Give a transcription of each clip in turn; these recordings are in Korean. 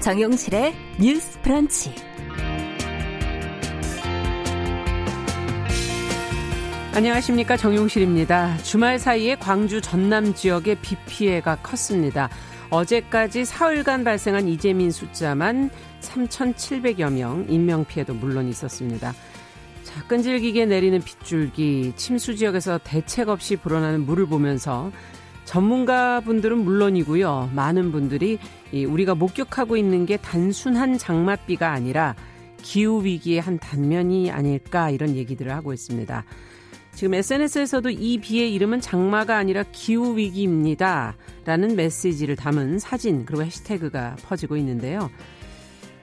정용실의 뉴스 프런치. 안녕하십니까 정용실입니다. 주말 사이에 광주 전남 지역의 비 피해가 컸습니다. 어제까지 사흘간 발생한 이재민 숫자만 3,700여 명, 인명 피해도 물론 있었습니다. 자, 끈질기게 내리는 빗줄기, 침수 지역에서 대책 없이 불어나는 물을 보면서 전문가 분들은 물론이고요. 많은 분들이 우리가 목격하고 있는 게 단순한 장맛비가 아니라 기후 위기의 한 단면이 아닐까 이런 얘기들을 하고 있습니다. 지금 SNS에서도 이 비의 이름은 장마가 아니라 기후 위기입니다. 라는 메시지를 담은 사진 그리고 해시태그가 퍼지고 있는데요.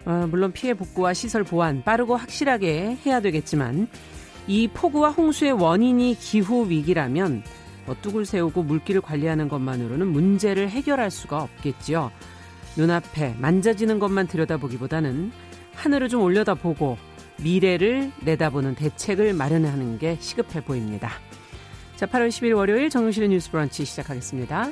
어, 물론 피해 복구와 시설 보완 빠르고 확실하게 해야 되겠지만 이 폭우와 홍수의 원인이 기후 위기라면 뭐 뚝을 세우고 물길을 관리하는 것만으로는 문제를 해결할 수가 없겠지요. 눈앞에 만져지는 것만 들여다보기보다는 하늘을 좀 올려다보고 미래를 내다보는 대책을 마련하는 게 시급해 보입니다. 자, 8월 10일 월요일 정용실의 뉴스 브런치 시작하겠습니다.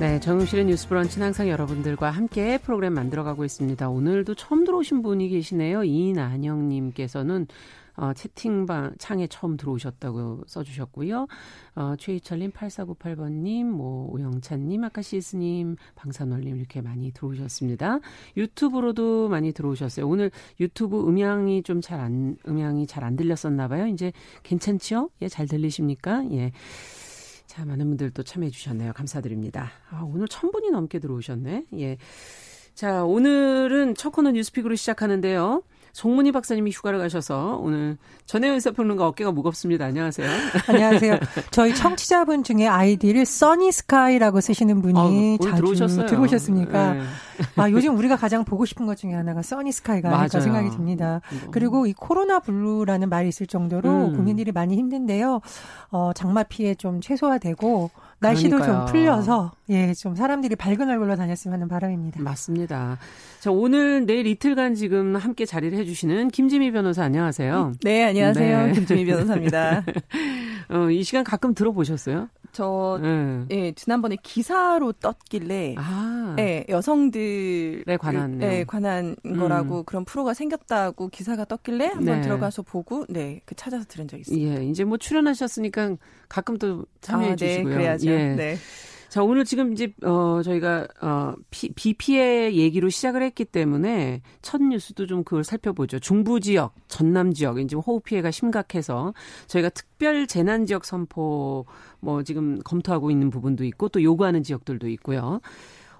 네, 정용실의 뉴스 브런치는 항상 여러분들과 함께 프로그램 만들어가고 있습니다. 오늘도 처음 들어오신 분이 계시네요. 이난영님께서는 어, 채팅방 창에 처음 들어오셨다고 써주셨고요. 어, 최희철님, 8498번님, 뭐, 오영찬님, 아카시스님, 방산월님 이렇게 많이 들어오셨습니다. 유튜브로도 많이 들어오셨어요. 오늘 유튜브 음향이 좀 잘 안, 음향이 잘 안 들렸었나 봐요. 이제 괜찮지요? 예, 잘 들리십니까? 예. 자, 많은 분들 또 참여해 주셨네요. 감사드립니다. 아, 오늘 천 분이 넘게 들어오셨네. 예. 자, 오늘은 첫 코너 뉴스픽으로 시작하는데요. 송문희 박사님이 휴가를 가셔서 오늘 전혜연 시사평론가 어깨가 무겁습니다. 안녕하세요. 안녕하세요. 저희 청취자분 중에 아이디를 sunny sky라고 쓰시는 분이 어, 자주 들어오셨어요. 들어오셨습니까? 네. 아, 요즘 우리가 가장 보고 싶은 것 중에 하나가 sunny sky가 아닐까 생각이 듭니다. 음. 그리고 이 코로나 블루라는 말이 있을 정도로 음. 국민들이 많이 힘든데요. 어, 장마 피해 좀 최소화되고 날씨도 그러니까요. 좀 풀려서 예, 좀 사람들이 밝은 얼굴로 다녔으면 하는 바람입니다. 맞습니다. 자, 오늘 내일 이틀간 지금 함께 자리를 해 주시는 김지미 변호사 안녕하세요. 네, 안녕하세요. 네. 김지미 변호사입니다. 어, 이 시간 가끔 들어보셨어요? 저, 네. 예, 지난번에 기사로 떴길래, 아. 예, 여성들에 관한, 예, 관한 음. 거라고 그런 프로가 생겼다고 기사가 떴길래 한번 네. 들어가서 보고, 네, 그 찾아서 들은 적 있어요. 예, 이제 뭐 출연하셨으니까 가끔 또 참여해 아, 네, 주시고요. 그래야죠. 예. 네. 자, 오늘 지금 이제, 어, 저희가, 어, 비, 비 피해 얘기로 시작을 했기 때문에 첫 뉴스도 좀 그걸 살펴보죠. 중부 지역, 전남 지역, 이제 호우 피해가 심각해서 저희가 특별 재난 지역 선포 뭐 지금 검토하고 있는 부분도 있고 또 요구하는 지역들도 있고요.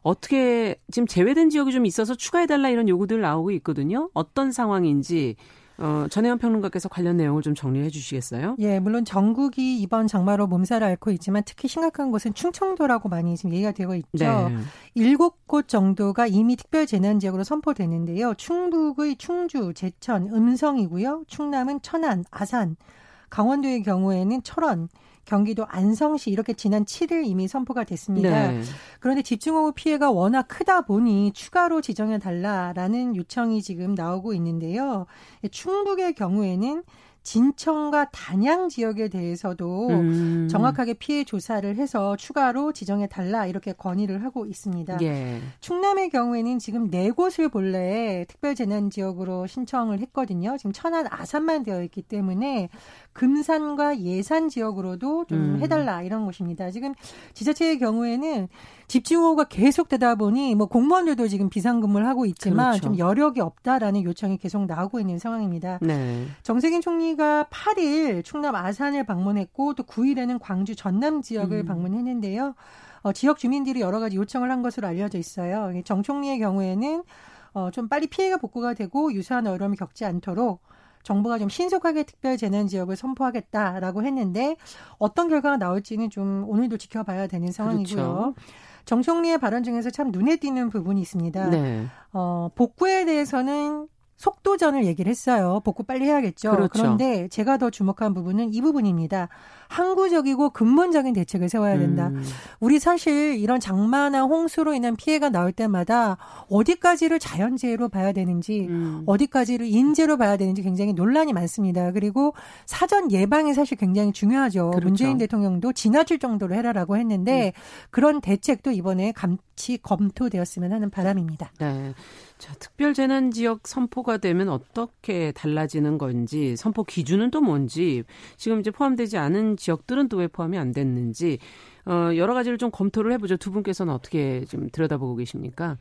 어떻게 지금 제외된 지역이 좀 있어서 추가해달라 이런 요구들 나오고 있거든요. 어떤 상황인지 어, 전혜원 평론가께서 관련 내용을 좀 정리해 주시겠어요? 예, 물론 전국이 이번 장마로 몸살을 앓고 있지만 특히 심각한 곳은 충청도라고 많이 지금 얘기가 되고 있죠. 네. 일곱 곳 정도가 이미 특별 재난 지역으로 선포됐는데요. 충북의 충주, 제천, 음성이고요. 충남은 천안, 아산, 강원도의 경우에는 철원, 경기도 안성시 이렇게 지난 7일 이미 선포가 됐습니다. 네. 그런데 집중호우 피해가 워낙 크다 보니 추가로 지정해 달라라는 요청이 지금 나오고 있는데요. 충북의 경우에는 진천과 단양 지역에 대해서도 음. 정확하게 피해 조사를 해서 추가로 지정해 달라 이렇게 건의를 하고 있습니다. 예. 충남의 경우에는 지금 네 곳을 본래 특별 재난 지역으로 신청을 했거든요. 지금 천안 아산만 되어 있기 때문에 금산과 예산 지역으로도 좀 음. 해달라 이런 것입니다. 지금 지자체의 경우에는 집중호우가 계속되다 보니 뭐 공무원들도 지금 비상근무를 하고 있지만 그렇죠. 좀 여력이 없다라는 요청이 계속 나오고 있는 상황입니다. 네. 정세균 총리 가 8일 충남 아산을 방문했고 또 9일에는 광주 전남 지역을 음. 방문했는데요. 어, 지역 주민들이 여러 가지 요청을 한 것으로 알려져 있어요. 정 총리의 경우에는 어, 좀 빨리 피해가 복구가 되고 유사한 어려움을 겪지 않도록 정부가 좀 신속하게 특별 재난 지역을 선포하겠다라고 했는데 어떤 결과가 나올지는 좀 오늘도 지켜봐야 되는 상황이고요. 그렇죠. 정 총리의 발언 중에서 참 눈에 띄는 부분이 있습니다. 네. 어, 복구에 대해서는 속도전을 얘기를 했어요. 복구 빨리 해야겠죠. 그렇죠. 그런데 제가 더 주목한 부분은 이 부분입니다. 항구적이고 근본적인 대책을 세워야 된다. 음. 우리 사실 이런 장마나 홍수로 인한 피해가 나올 때마다 어디까지를 자연재해로 봐야 되는지 음. 어디까지를 인재로 봐야 되는지 굉장히 논란이 많습니다. 그리고 사전 예방이 사실 굉장히 중요하죠. 그렇죠. 문재인 대통령도 지나칠 정도로 해라라고 했는데 음. 그런 대책도 이번에 감치 검토되었으면 하는 바람입니다. 네. 자, 특별재난지역 선포가 되면 어떻게 달라지는 건지, 선포 기준은 또 뭔지, 지금 이제 포함되지 않은 지역들은 또 왜 포함이 안 됐는지, 어, 여러 가지를 좀 검토를 해보죠. 두 분께서는 어떻게 좀 들여다보고 계십니까?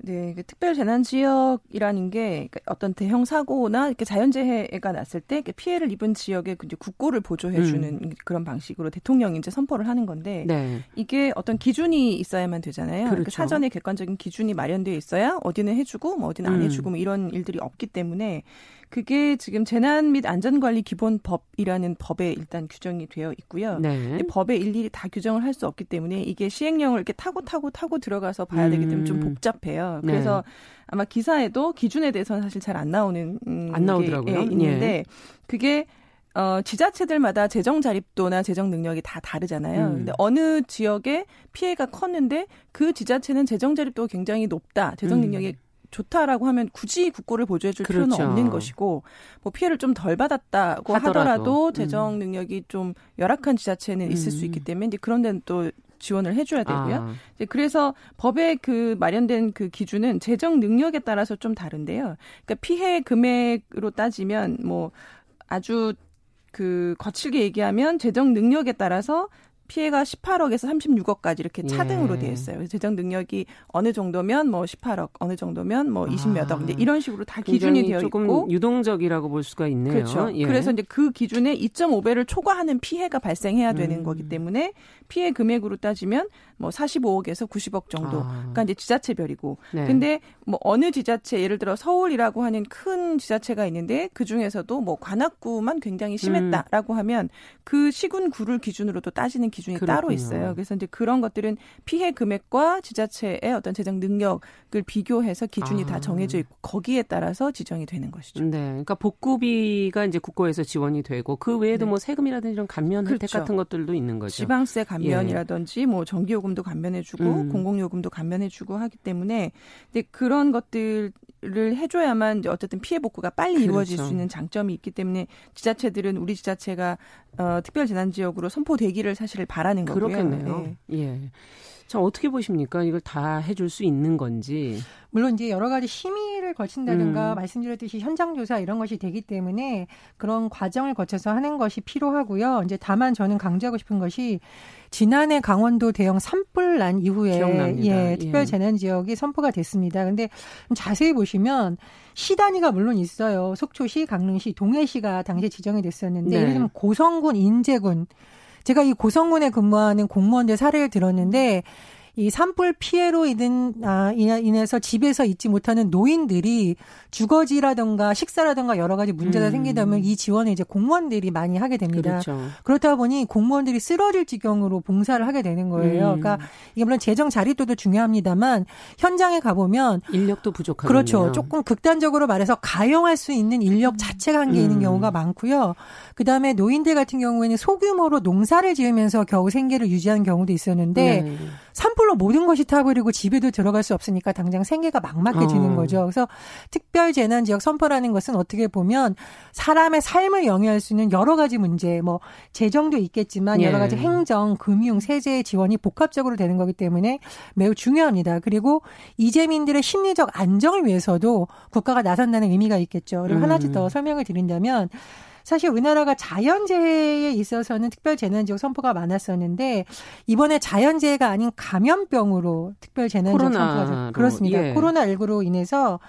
네, 그 특별 재난 지역이라는 게 그러니까 어떤 대형 사고나 이렇게 자연재해가 났을 때 피해를 입은 지역에 이제 국고를 보조해 주는 음. 그런 방식으로 대통령이 이제 선포를 하는 건데 네. 이게 어떤 기준이 있어야만 되잖아요. 그러니까 그렇죠. 그러니까 사전에 객관적인 기준이 마련되어 있어야 어디는 해주고 뭐 어디는 안 음. 해주고 뭐 이런 일들이 없기 때문에 그게 지금 재난 및 안전관리 기본법이라는 법에 일단 규정이 되어 있고요. 네. 법에 일일이 다 규정을 할 수 없기 때문에 이게 시행령을 이렇게 타고 타고 타고 들어가서 봐야 되기 때문에 좀 음. 복잡해요. 네. 그래서 네. 아마 기사에도 기준에 대해서는 사실 잘 안 나오는 음, 안 나오더라고요. 게 있는데 예. 그게 어, 지자체들마다 재정 자립도나 재정 능력이 다 다르잖아요. 음. 근데 어느 지역에 피해가 컸는데 그 지자체는 재정 자립도가 굉장히 높다. 재정 음. 능력이 음. 좋다라고 하면 굳이 국고를 보조해줄 그렇죠. 필요는 없는 것이고 뭐 피해를 좀 덜 받았다고 하더라도, 하더라도 음. 재정 능력이 좀 열악한 지자체는 있을 음. 수 있기 때문에 이제 그런 데는 또 지원을 해줘야 되고요. 아. 이제 그래서 법에 그 마련된 그 기준은 재정 능력에 따라서 좀 다른데요. 그러니까 피해 금액으로 따지면 뭐 아주 그 거칠게 얘기하면 재정 능력에 따라서 피해가 18억에서 36억까지 이렇게 차등으로 예. 되어 있어요. 재정 능력이 어느 정도면 뭐 18억, 어느 정도면 뭐 20몇 억, 아. 이제 이런 식으로 다 기준이 되어 조금 있고 유동적이라고 볼 수가 있네요. 그렇죠. 예. 그래서 이제 그 기준에 2.5배를 초과하는 피해가 발생해야 되는 음. 거기 때문에 피해 금액으로 따지면 뭐 45억에서 90억 정도. 아. 그러니까 이제 지자체별이고. 네. 근데 뭐 어느 지자체 예를 들어 서울이라고 하는 큰 지자체가 있는데 그 중에서도 뭐 관악구만 굉장히 심했다라고 음. 하면 그 시군구를 기준으로도 따지는 기준이 그렇군요. 따로 있어요. 그래서 이제 그런 것들은 피해 금액과 지자체의 어떤 재정 능력을 비교해서 기준이 아. 다 정해져 있고 거기에 따라서 지정이 되는 것이죠. 네. 그러니까 복구비가 이제 국고에서 지원이 되고 그 외에도 네. 뭐 세금이라든지 이런 감면 혜택 그렇죠. 같은 것들도 있는 거죠. 지방세 감 면이라든지 예. 뭐 전기요금도 감면해주고 음. 공공요금도 감면해주고 하기 때문에 이제 그런 것들을 해줘야만 이제 어쨌든 피해 복구가 빨리 그렇죠. 이루어질 수 있는 장점이 있기 때문에 지자체들은 우리 지자체가 어, 특별재난지역으로 선포되기를 사실 바라는 거고요. 그렇겠네요. 네. 예. 자, 어떻게 보십니까? 이걸 다 해줄 수 있는 건지. 물론 이제 여러 가지 심의를 거친다든가 음. 말씀드렸듯이 현장 조사 이런 것이 되기 때문에 그런 과정을 거쳐서 하는 것이 필요하고요. 이제 다만 저는 강조하고 싶은 것이 지난해 강원도 대형 산불 난 이후에 기억납니다. 예, 특별 재난 지역이 선포가 됐습니다. 근데 자세히 보시면 시 단위가 물론 있어요. 속초시, 강릉시, 동해시가 당시에 지정이 됐었는데 네. 예를 들면 고성군, 인제군 제가 이 고성군에 근무하는 공무원들 사례를 들었는데 이 산불 피해로 인한 아, 인해서 집에서 있지 못하는 노인들이 주거지라든가 식사라든가 여러 가지 문제가 음. 생기다면 이 지원을 이제 공무원들이 많이 하게 됩니다. 그렇죠. 그렇다 보니 공무원들이 쓰러질 지경으로 봉사를 하게 되는 거예요. 음. 그러니까 이게 물론 재정 자립도도 중요합니다만 현장에 가보면 인력도 부족하요 그렇죠. 조금 극단적으로 말해서 가용할 수 있는 인력 자체가 한계 있는 음. 경우가 많고요. 그다음에 노인들 같은 경우에는 소규모로 농사를 지으면서 겨우 생계를 유지하는 경우도 있었는데 네. 산불로 모든 것이 타버리고 집에도 들어갈 수 없으니까 당장 생계가 막막해지는 어. 거죠. 그래서 특별 재난 지역 선포라는 것은 어떻게 보면 사람의 삶을 영위할 수 있는 여러 가지 문제, 뭐 재정도 있겠지만 여러 가지 예. 행정, 금융, 세제 지원이 복합적으로 되는 거기 때문에 매우 중요합니다. 그리고 이재민들의 심리적 안정을 위해서도 국가가 나선다는 의미가 있겠죠. 그리고 음. 하나씩 더 설명을 드린다면 사실 우리나라가 자연재해에 있어서는 특별재난지역 선포가 많았었는데 이번에 자연재해가 아닌 감염병으로 특별재난지역 선포가 그렇습니다. 예. 코로나19로 인해서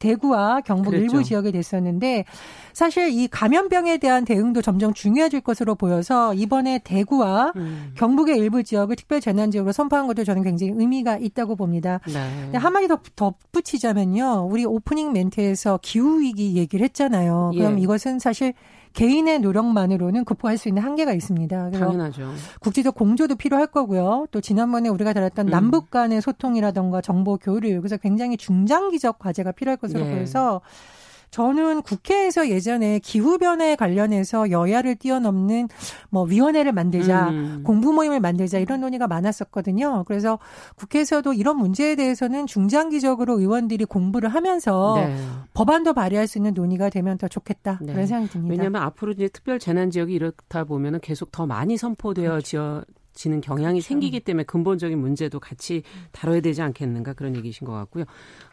대구와 경북 그랬죠. 일부 지역에 됐었는데 사실 이 감염병에 대한 대응도 점점 중요해질 것으로 보여서 이번에 대구와 음. 경북의 일부 지역을 특별 재난 지역으로 선포한 것도 저는 굉장히 의미가 있다고 봅니다. 네. 한마디 더 덧붙이자면요. 우리 오프닝 멘트에서 기후 위기 얘기를 했잖아요. 그럼 예. 이것은 사실 개인의 노력만으로는 극복할 수 있는 한계가 있습니다. 당연하죠. 국제적 공조도 필요할 거고요. 또 지난번에 우리가 다뤘던 음. 남북 간의 소통이라던가 정보 교류 그래서 굉장히 중장기적 과제가 필요할 것으로 예. 보여서 저는 국회에서 예전에 기후변화에 관련해서 여야를 뛰어넘는 뭐 위원회를 만들자, 음. 공부 모임을 만들자 이런 논의가 많았었거든요. 그래서 국회에서도 이런 문제에 대해서는 중장기적으로 의원들이 공부를 하면서 네. 법안도 발의할 수 있는 논의가 되면 더 좋겠다 네. 그런 생각이 듭니다. 왜냐하면 앞으로 이제 특별 재난 지역이 이렇다 보면은 계속 더 많이 선포되어 그렇죠. 지어 지는 경향이 그렇죠. 생기기 때문에 근본적인 문제도 같이 다뤄야 되지 않겠는가 그런 얘기이신 것 같고요.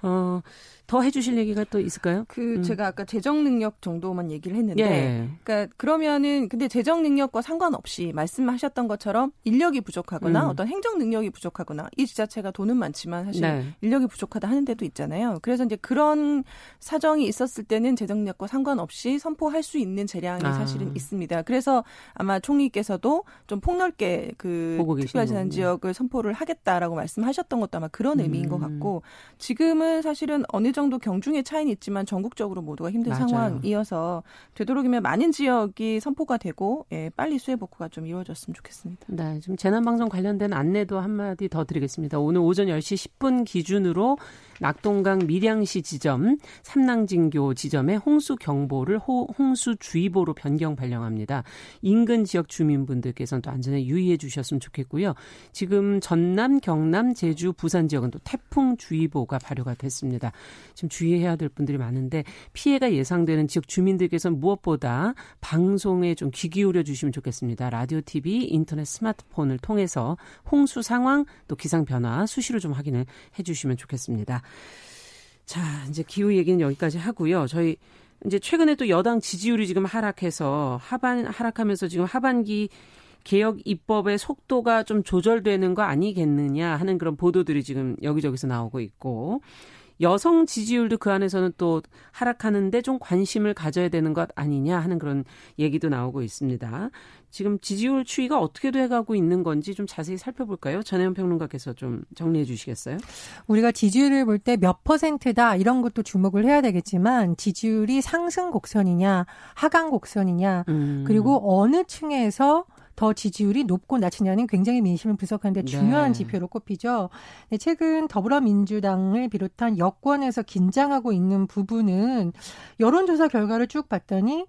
어, 더 해주실 얘기가 또 있을까요? 그 음. 제가 아까 재정 능력 정도만 얘기를 했는데, 예. 그러니까 그러면은 근데 재정 능력과 상관없이 말씀하셨던 것처럼 인력이 부족하거나 음. 어떤 행정 능력이 부족하거나 이 지자체가 돈은 많지만 사실 네. 인력이 부족하다 하는 데도 있잖아요. 그래서 이제 그런 사정이 있었을 때는 재정 능력과 상관없이 선포할 수 있는 재량이 아. 사실은 있습니다. 그래서 아마 총리께서도 좀 폭넓게 그 특별재난 지역을 선포를 하겠다라고 말씀하셨던 것도 아마 그런 의미인 음. 것 같고 지금은 사실은 어느 정도 경중의 차이는 있지만 전국적으로 모두가 힘든 맞아요. 상황이어서 되도록이면 많은 지역이 선포가 되고 예, 빨리 수해 복구가 좀 이루어졌으면 좋겠습니다. 네, 좀 재난 방송 관련된 안내도 한 마디 더 드리겠습니다. 오늘 오전 10시 10분 기준으로 낙동강 밀양시 지점, 삼랑진교 지점에 홍수 경보를 홍수 주의보로 변경 발령합니다. 인근 지역 주민분들께서는 또 안전에 유의해 주셨으면 좋겠고요. 지금 전남, 경남, 제주, 부산 지역은 또 태풍 주의보가 발효가 됐습니다. 지금 주의해야 될 분들이 많은데 피해가 예상되는 지역 주민들께서는 무엇보다 방송에 좀 귀 기울여 주시면 좋겠습니다. 라디오, TV, 인터넷, 스마트폰을 통해서 홍수 상황 또 기상 변화 수시로 좀 확인을 해 주시면 좋겠습니다. 자, 이제 기후 얘기는 여기까지 하고요. 저희 이제 최근에 또 여당 지지율이 지금 하락해서 하반 하락하면서 지금 하반기 개혁 입법의 속도가 좀 조절되는 거 아니겠느냐 하는 그런 보도들이 지금 여기저기서 나오고 있고 여성 지지율도 그 안에서는 또 하락하는데 좀 관심을 가져야 되는 것 아니냐 하는 그런 얘기도 나오고 있습니다. 지금 지지율 추이가 어떻게 돼가고 있는 건지 좀 자세히 살펴볼까요? 전혜연 평론가께서 좀 정리해 주시겠어요? 우리가 지지율을 볼 때 몇 퍼센트다 이런 것도 주목을 해야 되겠지만 지지율이 상승 곡선이냐 하강 곡선이냐 음. 그리고 어느 층에서 더 지지율이 높고 낮으냐는 굉장히 민심을 분석하는데 네. 중요한 네. 지표로 꼽히죠. 네, 최근 더불어민주당을 비롯한 여권에서 긴장하고 있는 부분은 여론조사 결과를 쭉 봤더니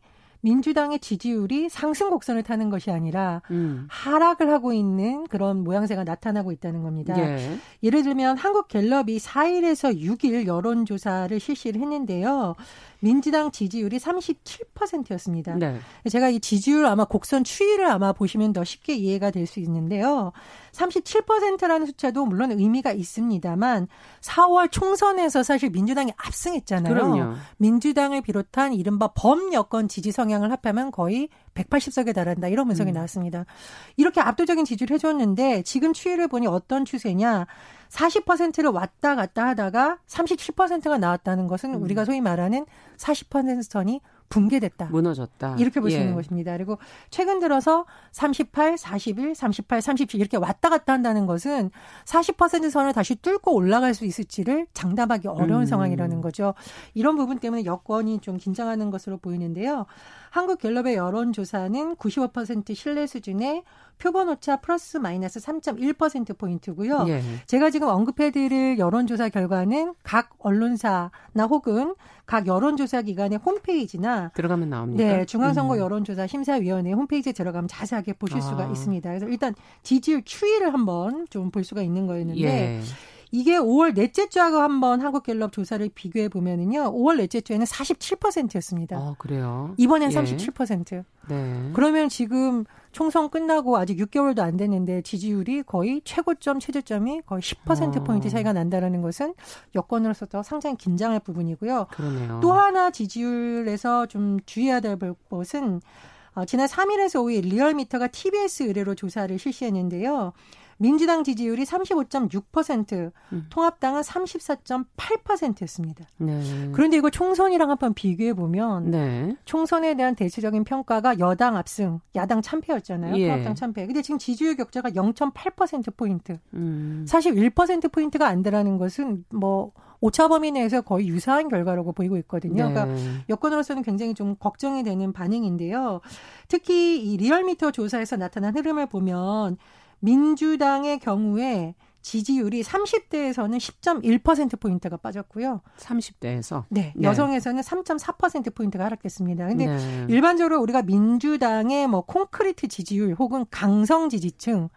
민주당의 지지율이 상승 곡선을 타는 것이 아니라 음. 하락을 하고 있는 그런 모양새가 나타나고 있다는 겁니다. 예. 예를 들면 한국갤럽이 4일에서 6일 여론조사를 실시를 했는데요. 민주당 지지율이 37%였습니다. 네. 제가 이 지지율 아마 곡선 추이를 아마 보시면 더 쉽게 이해가 될 수 있는데요. 37%라는 숫자도 물론 의미가 있습니다만 4월 총선에서 사실 민주당이 압승했잖아요. 그럼요. 민주당을 비롯한 이른바 범여권 지지 성향을 합하면 거의 180석에 달한다 이런 분석이 음. 나왔습니다. 이렇게 압도적인 지지를 해줬는데 지금 추이를 보니 어떤 추세냐? 40%를 왔다 갔다 하다가 37%가 나왔다는 것은 음. 우리가 소위 말하는 40% 선이 붕괴됐다. 무너졌다. 이렇게 볼수 예. 있는 것입니다. 그리고 최근 들어서 38, 41, 38, 37 이렇게 왔다 갔다 한다는 것은 40% 선을 다시 뚫고 올라갈 수 있을지를 장담하기 어려운 음. 상황이라는 거죠. 이런 부분 때문에 여권이 좀 긴장하는 것으로 보이는데요. 한국갤럽의 여론조사는 95% 신뢰 수준의 표본 오차 플러스 마이너스 3.1% 포인트고요. 예. 제가 지금 언급해드릴 여론조사 결과는 각 언론사나 혹은 각 여론조사 기관의 홈페이지나 들어가면 나옵니다. 네, 중앙선거 음. 여론조사 심사위원회 홈페이지에 들어가면 자세하게 보실 아. 수가 있습니다. 그래서 일단 지지율 추이를 한번 좀 볼 수가 있는 거였는데. 예. 이게 5월 넷째 주하고 한번 한국갤럽 조사를 비교해 보면은요. 5월 넷째 주에는 47%였습니다. 아, 그래요? 이번엔 예. 37%. 네. 그러면 지금 총선 끝나고 아직 6개월도 안 됐는데 지지율이 거의 최고점, 최저점이 거의 10% 포인트 어. 차이가 난다라는 것은 여권으로서도 상당히 긴장할 부분이고요. 그러네요. 또 하나 지지율에서 좀 주의해야 될 것은 어, 지난 3일에서 5일 리얼미터가 TBS 의뢰로 조사를 실시했는데요. 민주당 지지율이 35.6%, 음. 통합당은 34.8%였습니다. 네. 그런데 이거 총선이랑 한번 비교해 보면 네. 총선에 대한 대체적인 평가가 여당 압승, 야당 참패였잖아요. 예. 통합당 참패. 근데 지금 지지율 격차가 0.8% 포인트. 음. 사실 1% 포인트가 안 되라는 것은 뭐 오차 범위 내에서 거의 유사한 결과라고 보이고 있거든요. 네. 그러니까 여권으로서는 굉장히 좀 걱정이 되는 반응인데요. 특히 이 리얼미터 조사에서 나타난 흐름을 보면 민주당의 경우에 지지율이 30대에서는 10.1%포인트가 빠졌고요. 30대에서? 네. 네. 여성에서는 3.4%포인트가 하락했습니다. 근데 네. 일반적으로 우리가 민주당의 뭐 콘크리트 지지율 혹은 강성 지지층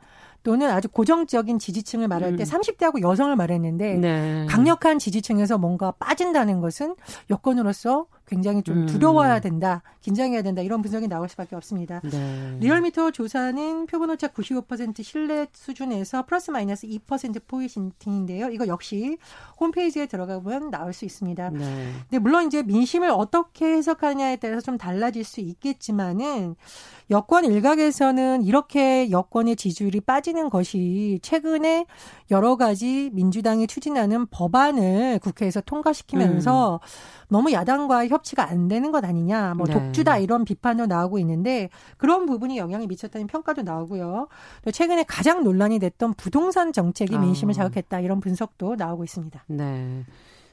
또는 아주 고정적인 지지층을 말할 때 음. 30대하고 여성을 말했는데 네. 강력한 지지층에서 뭔가 빠진다는 것은 여건으로서 굉장히 좀 음. 두려워야 된다, 긴장해야 된다 이런 분석이 나올 수밖에 없습니다. 네. 리얼미터 조사는 표본오차 95% 신뢰 수준에서 플러스 마이너스 2% 포인트인데요. 이거 역시 홈페이지에 들어가 보면 나올 수 있습니다. 네. 근데 물론 이제 민심을 어떻게 해석하냐에 따라서 좀 달라질 수 있겠지만은 여권 일각에서는 이렇게 여권의 지지율이 빠지는 것이 최근에 여러 가지 민주당이 추진하는 법안을 국회에서 통과시키면서 음. 너무 야당과의 협치가 안 되는 것 아니냐, 뭐 네. 독주다 이런 비판도 나오고 있는데 그런 부분이 영향을 미쳤다는 평가도 나오고요. 또 최근에 가장 논란이 됐던 부동산 정책이 아. 민심을 자극했다 이런 분석도 나오고 있습니다. 네.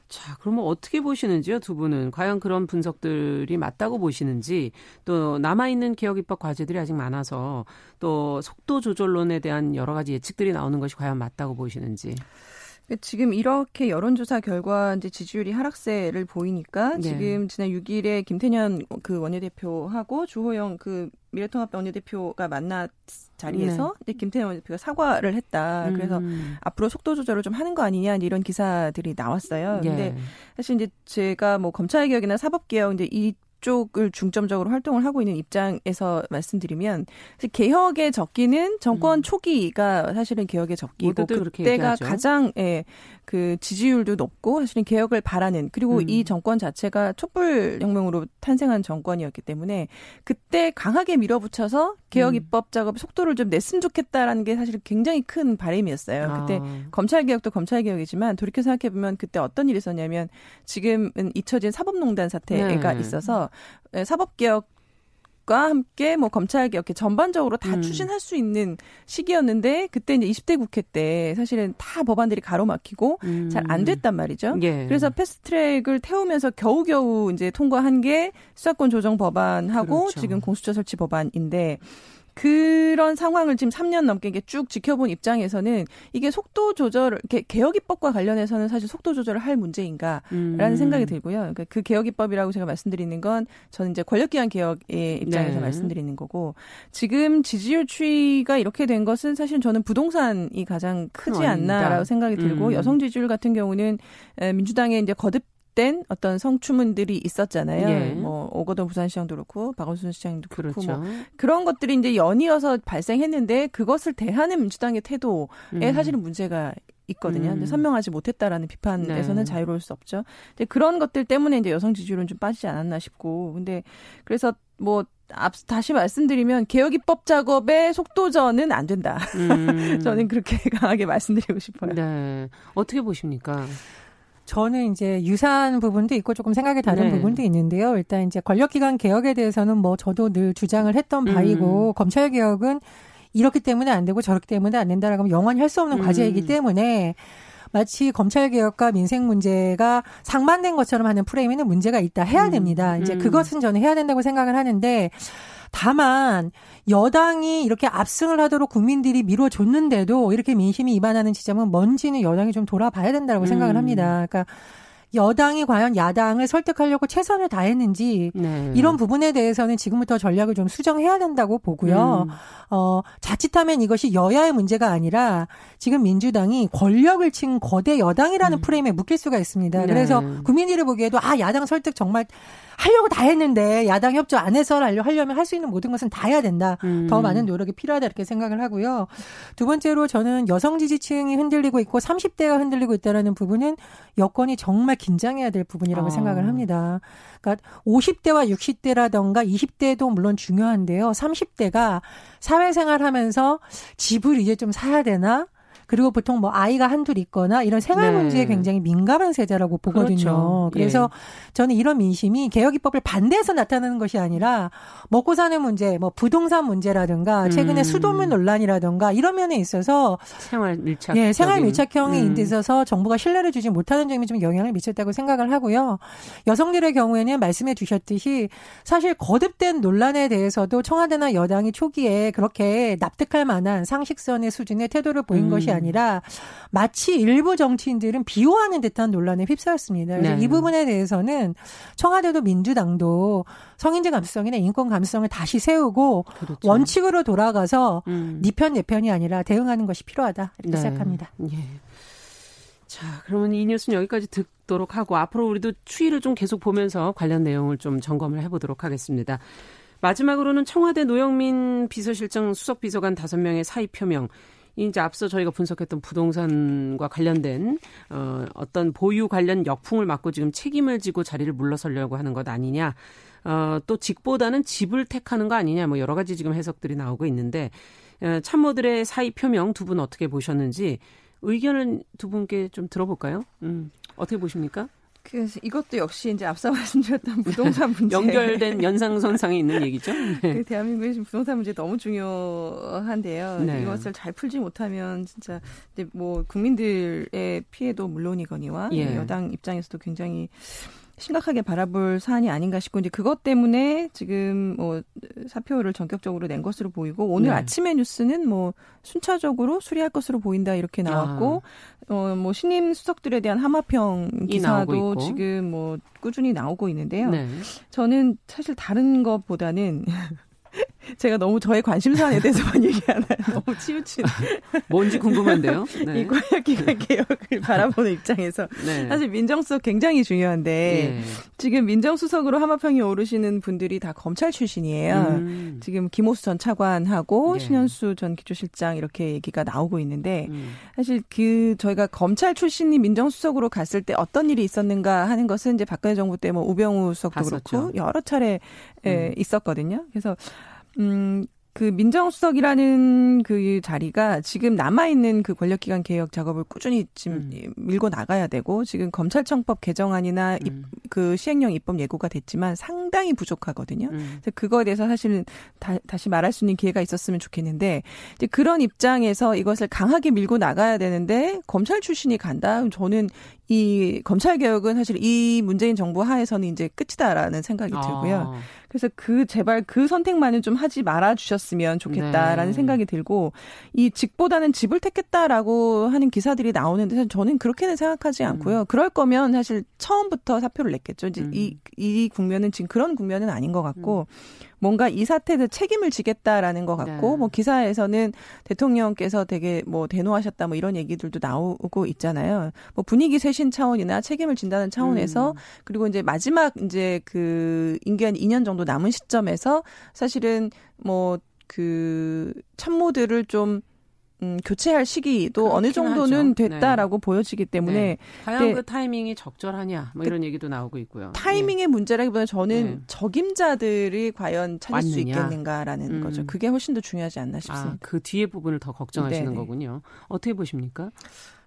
자, 그러면 어떻게 보시는지요, 두 분은? 과연 그런 분석들이 맞다고 보시는지, 또 남아있는 개혁 입법 과제들이 아직 많아서, 또 속도 조절론에 대한 여러 가지 예측들이 나오는 것이 과연 맞다고 보시는지. 지금 이렇게 여론조사 결과 이제 지지율이 하락세를 보이니까 네. 지금 지난 6일에 김태년 그 원내대표하고 주호영 그 미래통합당 원내대표가 만나 자리에서 네. 김태년 원내대표가 사과를 했다. 그래서 음. 앞으로 속도 조절을 좀 하는 거 아니냐 이런 기사들이 나왔어요. 네. 근데 사실 이제 제가 뭐 검찰 개혁이나 사법 개혁 이제 이 쪽을 중점적으로 활동을 하고 있는 입장에서 말씀드리면 개혁의 적기는 정권 음. 초기가 사실은 개혁의 적기고 그때가 가장 예, 그 지지율도 높고 사실은 개혁을 바라는 그리고 음. 이 정권 자체가 촛불 혁명으로 탄생한 정권이었기 때문에 그때 강하게 밀어붙여서 개혁 음. 입법 작업 속도를 좀 냈으면 좋겠다라는 게 사실 굉장히 큰 바람이었어요. 아. 그때 검찰 개혁도 검찰 개혁이지만 돌이켜 생각해 보면 그때 어떤 일이 있었냐면 지금은 잊혀진 사법농단 사태가 네. 있어서 예, 사법 개혁 과 함께 뭐 검찰 개혁 전반적으로 다 음. 추진할 수 있는 시기였는데 그때 이제 20대 국회 때 사실은 다 법안들이 가로막히고 음. 잘안 됐단 말이죠. 예. 그래서 패스트트랙을 태우면서 겨우겨우 이제 통과한 게 수사권 조정 법안하고 그렇죠. 지금 공수처 설치 법안인데 그런 상황을 지금 3년 넘게 쭉 지켜본 입장에서는 이게 속도 조절, 개혁 입법과 관련해서는 사실 속도 조절을 할 문제인가라는 음. 생각이 들고요. 그러니까 그 개혁 입법이라고 제가 말씀드리는 건 저는 이제 권력기관 개혁의 입장에서 네. 말씀드리는 거고 지금 지지율 추이가 이렇게 된 것은 사실 저는 부동산이 가장 크지 않나라고 생각이 들고 음. 여성 지지율 같은 경우는 민주당의 이제 거듭 잘못된 어떤 성추문들이 있었잖아요. 예. 뭐 오거돈 부산시장도 그렇고 박원순 시장도 그렇고 뭐 그렇죠. 뭐 그런 것들이 이제 연이어서 발생했는데 그것을 대하는 민주당의 태도에 음. 사실은 문제가 있거든요. 음. 선명하지 못했다라는 비판에서는 네. 자유로울 수 없죠. 근데 그런 것들 때문에 이제 여성 지지율은 좀 빠지지 않았나 싶고. 근데 그래서 뭐 앞, 다시 말씀드리면 개혁 입법 작업의 속도전은 안 된다. 음. 저는 그렇게 강하게 말씀드리고 싶어요. 네. 어떻게 보십니까? 저는 이제 유사한 부분도 있고 조금 생각이 다른 네. 부분도 있는데요. 일단 이제 권력기관 개혁에 대해서는 뭐 저도 늘 주장을 했던 음. 바이고 검찰 개혁은 이렇기 때문에 안 되고 저렇기 때문에 안 된다라고 하면 영원히 할 수 없는 음. 과제이기 때문에 마치 검찰 개혁과 민생 문제가 상반된 것처럼 하는 프레임에는 문제가 있다 해야 음. 됩니다. 이제 음. 그것은 저는 해야 된다고 생각을 하는데 다만 여당이 이렇게 압승을 하도록 국민들이 미뤄줬는데도 이렇게 민심이 이반하는 지점은 뭔지는 여당이 좀 돌아봐야 된다고 음. 생각을 합니다. 그러니까 여당이 과연 야당을 설득하려고 최선을 다했는지 네. 이런 부분에 대해서는 지금부터 전략을 좀 수정해야 된다고 보고요. 음. 어, 자칫하면 이것이 여야의 문제가 아니라 지금 민주당이 권력을 친 거대 여당이라는 음. 프레임에 묶일 수가 있습니다. 네. 그래서 국민들이 보기에도 아 야당 설득 정말 하려고 다 했는데 야당 협조 안 해서 하려면 할 수 있는 모든 것은 다 해야 된다. 음. 더 많은 노력이 필요하다 이렇게 생각을 하고요. 두 번째로 저는 여성 지지층이 흔들리고 있고 30대가 흔들리고 있다라는 부분은 여건이 정말 긴장해야 될 부분이라고 어. 생각을 합니다. 그러니까 50대와 60대라던가 20대도 물론 중요한데요. 30대가 사회생활 하면서 집을 이제 좀 사야 되나? 그리고 보통 뭐 아이가 한둘 있거나 이런 생활 네. 문제에 굉장히 민감한 세대라고 보거든요. 그렇죠. 그래서 예. 저는 이런 민심이 개혁 입법을 반대해서 나타나는 것이 아니라 먹고 사는 문제, 뭐 부동산 문제라든가 최근에 음. 수도물 논란이라든가 이런 면에 있어서 생활 밀착 예, 생활 밀착형이 음. 있어서 정부가 신뢰를 주지 못하는 점이 좀 영향을 미쳤다고 생각을 하고요. 여성들의 경우에는 말씀해 주셨듯이 사실 거듭된 논란에 대해서도 청와대나 여당이 초기에 그렇게 납득할 만한 상식선의 수준의 태도를 보인 음. 것이 아니라 마치 일부 정치인들은 비호하는 듯한 논란에 휩싸였습니다. 네. 이 부분에 대해서는 청와대도 민주당도 성인지 감수성이나 인권 감수성을 다시 세우고 그렇죠. 원칙으로 돌아가서 음. 니편 네 내편이 아니라 대응하는 것이 필요하다 이렇게 네. 생각합니다. 예. 자, 그러면 이 뉴스는 여기까지 듣도록 하고 앞으로 우리도 추이를 좀 계속 보면서 관련 내용을 좀 점검을 해보도록 하겠습니다. 마지막으로는 청와대 노영민 비서실장 수석 비서관 다섯 명의 사의 표명. 이제 앞서 저희가 분석했던 부동산과 관련된 어, 어떤 보유 관련 역풍을 맞고 지금 책임을 지고 자리를 물러서려고 하는 것 아니냐. 어, 또 직보다는 집을 택하는 거 아니냐. 뭐 여러 가지 지금 해석들이 나오고 있는데 어, 참모들의 사의 표명 두 분 어떻게 보셨는지 의견을 두 분께 좀 들어볼까요? 음, 어떻게 보십니까? 그래서 이것도 역시 이제 앞서 말씀드렸던 부동산 문제 연결된 연상선상에 있는 얘기죠. 네. 그 대한민국의 지금 부동산 문제 너무 중요한데요. 네. 이것을 잘 풀지 못하면 진짜 뭐 국민들의 피해도 물론이거니와 예. 여당 입장에서도 굉장히 심각하게 바라볼 사안이 아닌가 싶고 이제 그것 때문에 지금 뭐 사표를 전격적으로 낸 것으로 보이고 오늘 네. 아침의 뉴스는 뭐 순차적으로 수리할 것으로 보인다 이렇게 나왔고 아. 어뭐 신임 수석들에 대한 하마평 기사도 지금 뭐 꾸준히 나오고 있는데요. 네. 저는 사실 다른 것보다는 제가 너무 저의 관심사에 대해서만 얘기하나요? 너무 치우친. 뭔지 궁금한데요. 네. 이 권력기관 개혁을 바라보는 입장에서 네. 사실 민정수석 굉장히 중요한데 예. 지금 민정수석으로 하마평이 오르시는 분들이 다 검찰 출신이에요. 음. 지금 김호수 전 차관하고 예. 신현수 전 기조실장 이렇게 얘기가 나오고 있는데 음. 사실 그 저희가 검찰 출신이 민정수석으로 갔을 때 어떤 일이 있었는가 하는 것은 이제 박근혜 정부 때 뭐 우병우 수석도 봤었죠. 그렇고 여러 차례 음. 있었거든요. 그래서 음, 그 민정수석이라는 그 자리가 지금 남아있는 그 권력기관 개혁 작업을 꾸준히 지금 음. 밀고 나가야 되고 지금 검찰청법 개정안이나 음. 그 시행령 입법 예고가 됐지만 상당히 부족하거든요. 음. 그래서 그거에 대해서 사실은 다, 다시 말할 수 있는 기회가 있었으면 좋겠는데 이제 그런 입장에서 이것을 강하게 밀고 나가야 되는데 검찰 출신이 간다? 저는 이 검찰 개혁은 사실 이 문재인 정부 하에서는 이제 끝이다라는 생각이 들고요. 아. 그래서 그 제발 그 선택만은 좀 하지 말아 주셨으면 좋겠다라는 네. 생각이 들고 이 직보다는 집을 택했다라고 하는 기사들이 나오는데 사실 저는 그렇게는 생각하지 음. 않고요. 음. 그럴 거면 사실 처음부터 사표를 냈겠죠. 이제 음. 이, 이 국면은 지금 그런 국면은 아닌 것 같고 음. 뭔가 이 사태에 책임을 지겠다라는 것 같고 네. 뭐 기사에서는 대통령께서 되게 뭐 대노하셨다 뭐 이런 얘기들도 나오고 있잖아요. 뭐 분위기 쇄신 차원이나 책임을 진다는 차원에서 음. 그리고 이제 마지막 이제 그 임기 한 2년 정도 남은 시점에서 사실은 뭐 그 참모들을 좀 음, 교체할 시기도 어느 정도는 하죠. 됐다라고 네. 보여지기 때문에 네. 과연 그 타이밍이 적절하냐 뭐 이런 그 얘기도 나오고 있고요. 타이밍의 네. 문제라기보다는 저는 네. 적임자들이 과연 찾을 왔느냐. 수 있겠는가라는 음. 거죠. 그게 훨씬 더 중요하지 않나 싶습니다. 아, 그 뒤에 부분을 더 걱정하시는. 거군요. 어떻게 보십니까?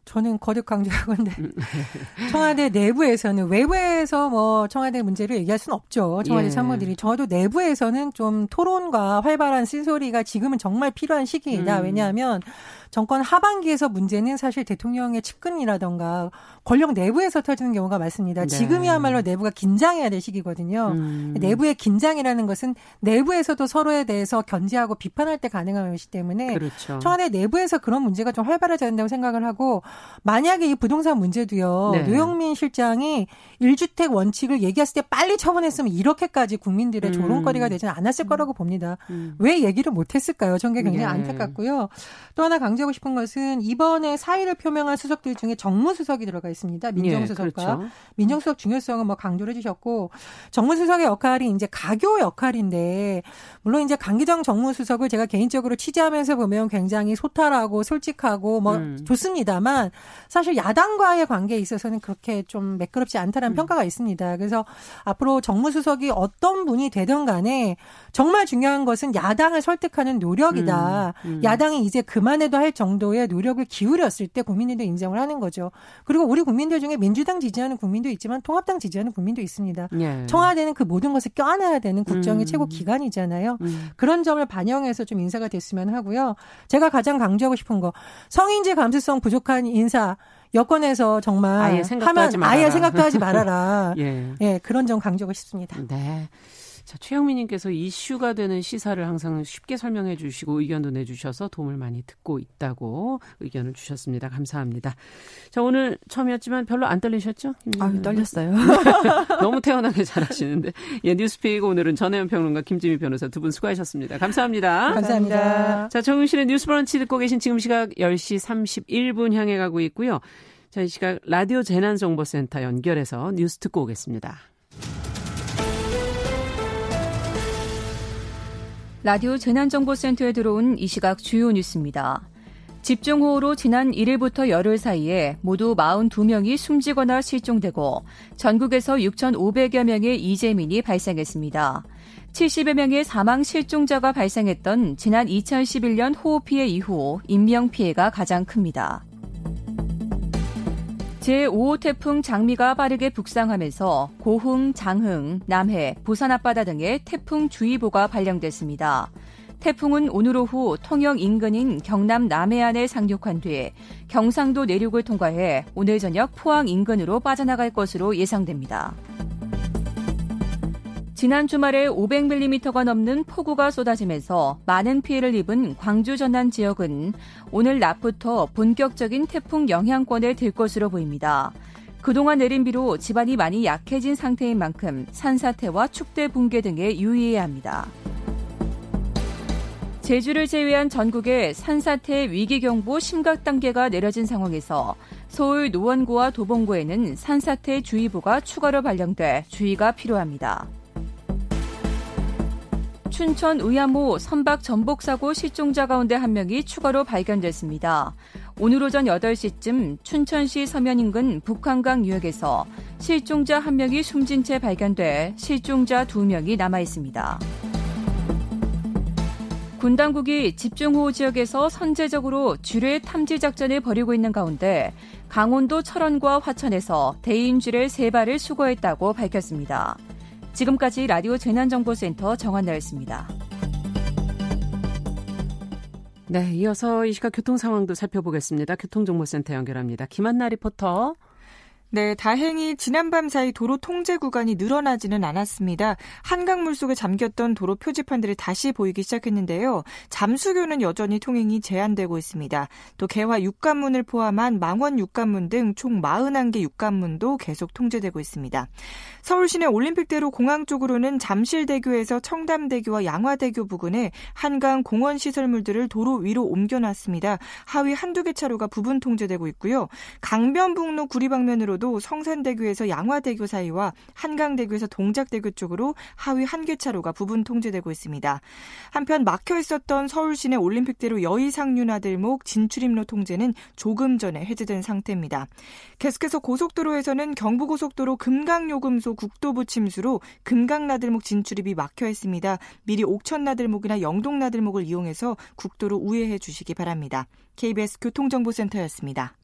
저는 거듭 강조하건데 음. 청와대 내부에서는 외부에서 뭐 청와대 문제를 얘기할 수는 없죠. 청와대 예. 참모들이 저도 내부에서는 좀 토론과 활발한 쓴소리가 지금은 정말 필요한 시기이다. 음. 왜냐하면 정권 하반기에서 문제는 사실 대통령의 측근이라던가 권력 내부에서 터지는 경우가 많습니다. 네. 지금이야말로 내부가 긴장해야 될 시기거든요. 음. 내부의 긴장이라는 것은 내부에서도 서로에 대해서 견제하고 비판할 때 가능한 것이기 때문에 그렇죠. 청와대 내부에서 그런 문제가 좀 활발해져야 된다고 생각을 하고 만약에 이 부동산 문제도요. 네. 노영민 실장이 1주택 원칙을 얘기했을 때 빨리 처분했으면 이렇게까지 국민들의 음. 조롱거리가 되지는 않았을 거라고 봅니다. 음. 왜 얘기를 못 했을까요? 전게 굉장히 네. 안타깝고요. 또 하나 강조 하고 싶은 것은 이번에 사의를 표명한 수석들 중에 정무수석이 들어가 있습니다. 민정수석과 네, 그렇죠. 민정수석 중요성은 뭐 강조를 해주셨고 정무수석의 역할이 이제 가교 역할인데 물론 이제 강기정 정무수석을 제가 개인적으로 취재하면서 보면 굉장히 소탈하고 솔직하고 뭐 음. 좋습니다만 사실 야당과의 관계에 있어서는 그렇게 좀 매끄럽지 않다는 음. 평가가 있습니다. 그래서 앞으로 정무수석이 어떤 분이 되든 간에 정말 중요한 것은 야당을 설득하는 노력이다. 음. 음. 야당이 이제 그만해도 할 정도의 노력을 기울였을 때 국민들도 인정을 하는 거죠. 그리고 우리 국민들 중에 민주당 지지하는 국민도 있지만 통합당 지지하는 국민도 있습니다. 예. 청와대는 그 모든 것을 껴안아야 되는 국정의 음. 최고 기관이잖아요. 음. 그런 점을 반영해서 좀 인사가 됐으면 하고요. 제가 가장 강조하고 싶은 거 성인지 감수성 부족한 인사 여권에서 정말 아예 생각도 하면 하지 말아라. 아예 생각도 하지 말아라. 예. 예, 그런 점 강조하고 싶습니다. 네. 자, 최영민님께서 이슈가 되는 시사를 항상 쉽게 설명해 주시고 의견도 내주셔서 도움을 많이 듣고 있다고 의견을 주셨습니다. 감사합니다. 자, 오늘 처음이었지만 별로 안 떨리셨죠? 아, 떨렸어요. 너무 태어나게 잘하시는데. 예, 뉴스픽 오늘은 전혜연 평론가 김지미 변호사 두 분 수고하셨습니다. 감사합니다. 감사합니다. 자, 정은실의 뉴스 브런치 듣고 계신 지금 시각 10시 31분 향해 가고 있고요. 자, 이 시각 라디오 재난정보센터 연결해서 뉴스 듣고 오겠습니다. 라디오 재난정보센터에 들어온 이 시각 주요 뉴스입니다. 집중호우로 지난 1일부터 열흘 사이에 모두 42명이 숨지거나 실종되고 전국에서 6,500여 명의 이재민이 발생했습니다. 70여 명의 사망 실종자가 발생했던 지난 2011년 호우 피해 이후 인명 피해가 가장 큽니다. 제5호 태풍 장미가 빠르게 북상하면서 고흥, 장흥, 남해, 부산 앞바다 등의 태풍 주의보가 발령됐습니다. 태풍은 오늘 오후 통영 인근인 경남 남해안에 상륙한 뒤 경상도 내륙을 통과해 오늘 저녁 포항 인근으로 빠져나갈 것으로 예상됩니다. 지난 주말에 500mm가 넘는 폭우가 쏟아지면서 많은 피해를 입은 광주 전남 지역은 오늘 낮부터 본격적인 태풍 영향권에 들 것으로 보입니다. 그동안 내린 비로 집안이 많이 약해진 상태인 만큼 산사태와 축대 붕괴 등에 유의해야 합니다. 제주를 제외한 전국에 산사태 위기경보 심각 단계가 내려진 상황에서 서울 노원구와 도봉구에는 산사태 주의보가 추가로 발령돼 주의가 필요합니다. 춘천 의암호 선박 전복 사고 실종자 가운데 한 명이 추가로 발견됐습니다. 오늘 오전 8시쯤 춘천시 서면 인근 북한강 유역에서 실종자 한 명이 숨진 채 발견돼 실종자 두 명이 남아 있습니다. 군 당국이 집중호우 지역에서 선제적으로 주례 탐지 작전을 벌이고 있는 가운데 강원도 철원과 화천에서 대인주례 세 발을 수거했다고 밝혔습니다. 지금까지 라디오 재난정보센터 정한나였습니다. 네, 이어서 이 시각 교통 상황도 살펴보겠습니다. 교통정보센터 연결합니다. 김한나 리포터. 네, 다행히 지난밤 사이 도로 통제 구간이 늘어나지는 않았습니다. 한강 물속에 잠겼던 도로 표지판들이 다시 보이기 시작했는데요. 잠수교는 여전히 통행이 제한되고 있습니다. 또 개화 육관문을 포함한 망원 육관문 등 총 41개 육관문도 계속 통제되고 있습니다. 서울 시내 올림픽대로 공항 쪽으로는 잠실대교에서 청담대교와 양화대교 부근에 한강 공원 시설물들을 도로 위로 옮겨놨습니다. 하위 한두 개 차로가 부분 통제되고 있고요. 강변북로 구리방면으로 도 성산대교에서 양화대교 사이와 한강대교에서 동작대교 쪽으로 하위 한 개 차로가 부분 통제되고 있습니다. 한편 막혀 있었던 서울 시내 올림픽대로 여의상륜화들목 진출입로 통제는 조금 전에 해제된 상태입니다. 계속해서 고속도로에서는 경부고속도로 금강요금소 국도부 침수로 금강나들목 진출입이 막혀 있습니다. 미리 옥천나들목이나 영동나들목을 이용해서 국도로 우회해 주시기 바랍니다. KBS 교통정보센터였습니다.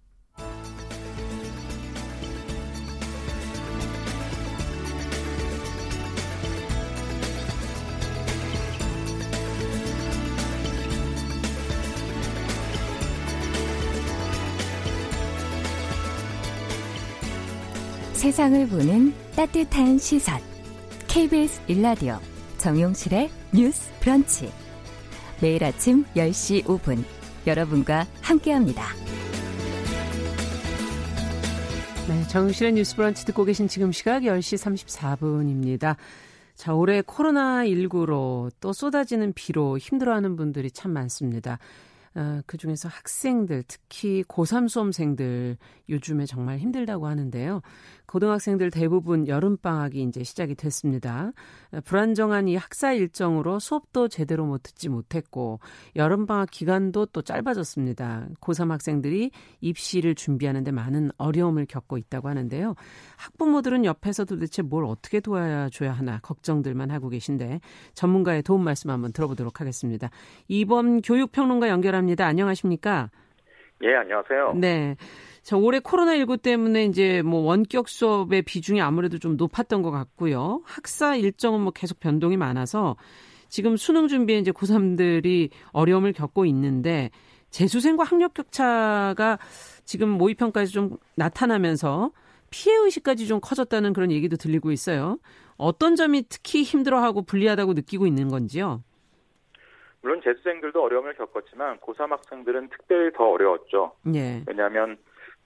세상을 보는 따뜻한 시선. KBS 일라디오 정용실의 뉴스 브런치. 매일 아침 10시 5분 여러분과 함께합니다. 네, 정실의 뉴스 브런치 듣고 계신 지금 시각 10시 34분입니다. 자, 올해 코로나19로 또 쏟아지는 비로 힘들어하는 분들이 참 많습니다. 어, 그 중에서 학생들, 특히 고3 수험생들 요즘에 정말 힘들다고 하는데요. 고등학생들 대부분 여름방학이 이제 시작이 됐습니다. 불안정한 이 학사 일정으로 수업도 제대로 못 듣지 못했고, 여름방학 기간도 또 짧아졌습니다. 고3 학생들이 입시를 준비하는데 많은 어려움을 겪고 있다고 하는데요. 학부모들은 옆에서 도대체 뭘 어떻게 도와줘야 하나 걱정들만 하고 계신데, 전문가의 도움 말씀 한번 들어보도록 하겠습니다. 이번 교육평론가 연결합니다. 안녕하십니까? 예, 안녕하세요. 네. 자, 올해 코로나19 때문에 이제 뭐 원격 수업의 비중이 아무래도 좀 높았던 것 같고요. 학사 일정은 뭐 계속 변동이 많아서 지금 수능 준비에 이제 고3들이 어려움을 겪고 있는데 재수생과 학력 격차가 지금 모의평가에서 좀 나타나면서 피해 의식까지 좀 커졌다는 그런 얘기도 들리고 있어요. 어떤 점이 특히 힘들어하고 불리하다고 느끼고 있는 건지요? 물론 재수생들도 어려움을 겪었지만 고3 학생들은 특별히 더 어려웠죠. 예. 왜냐하면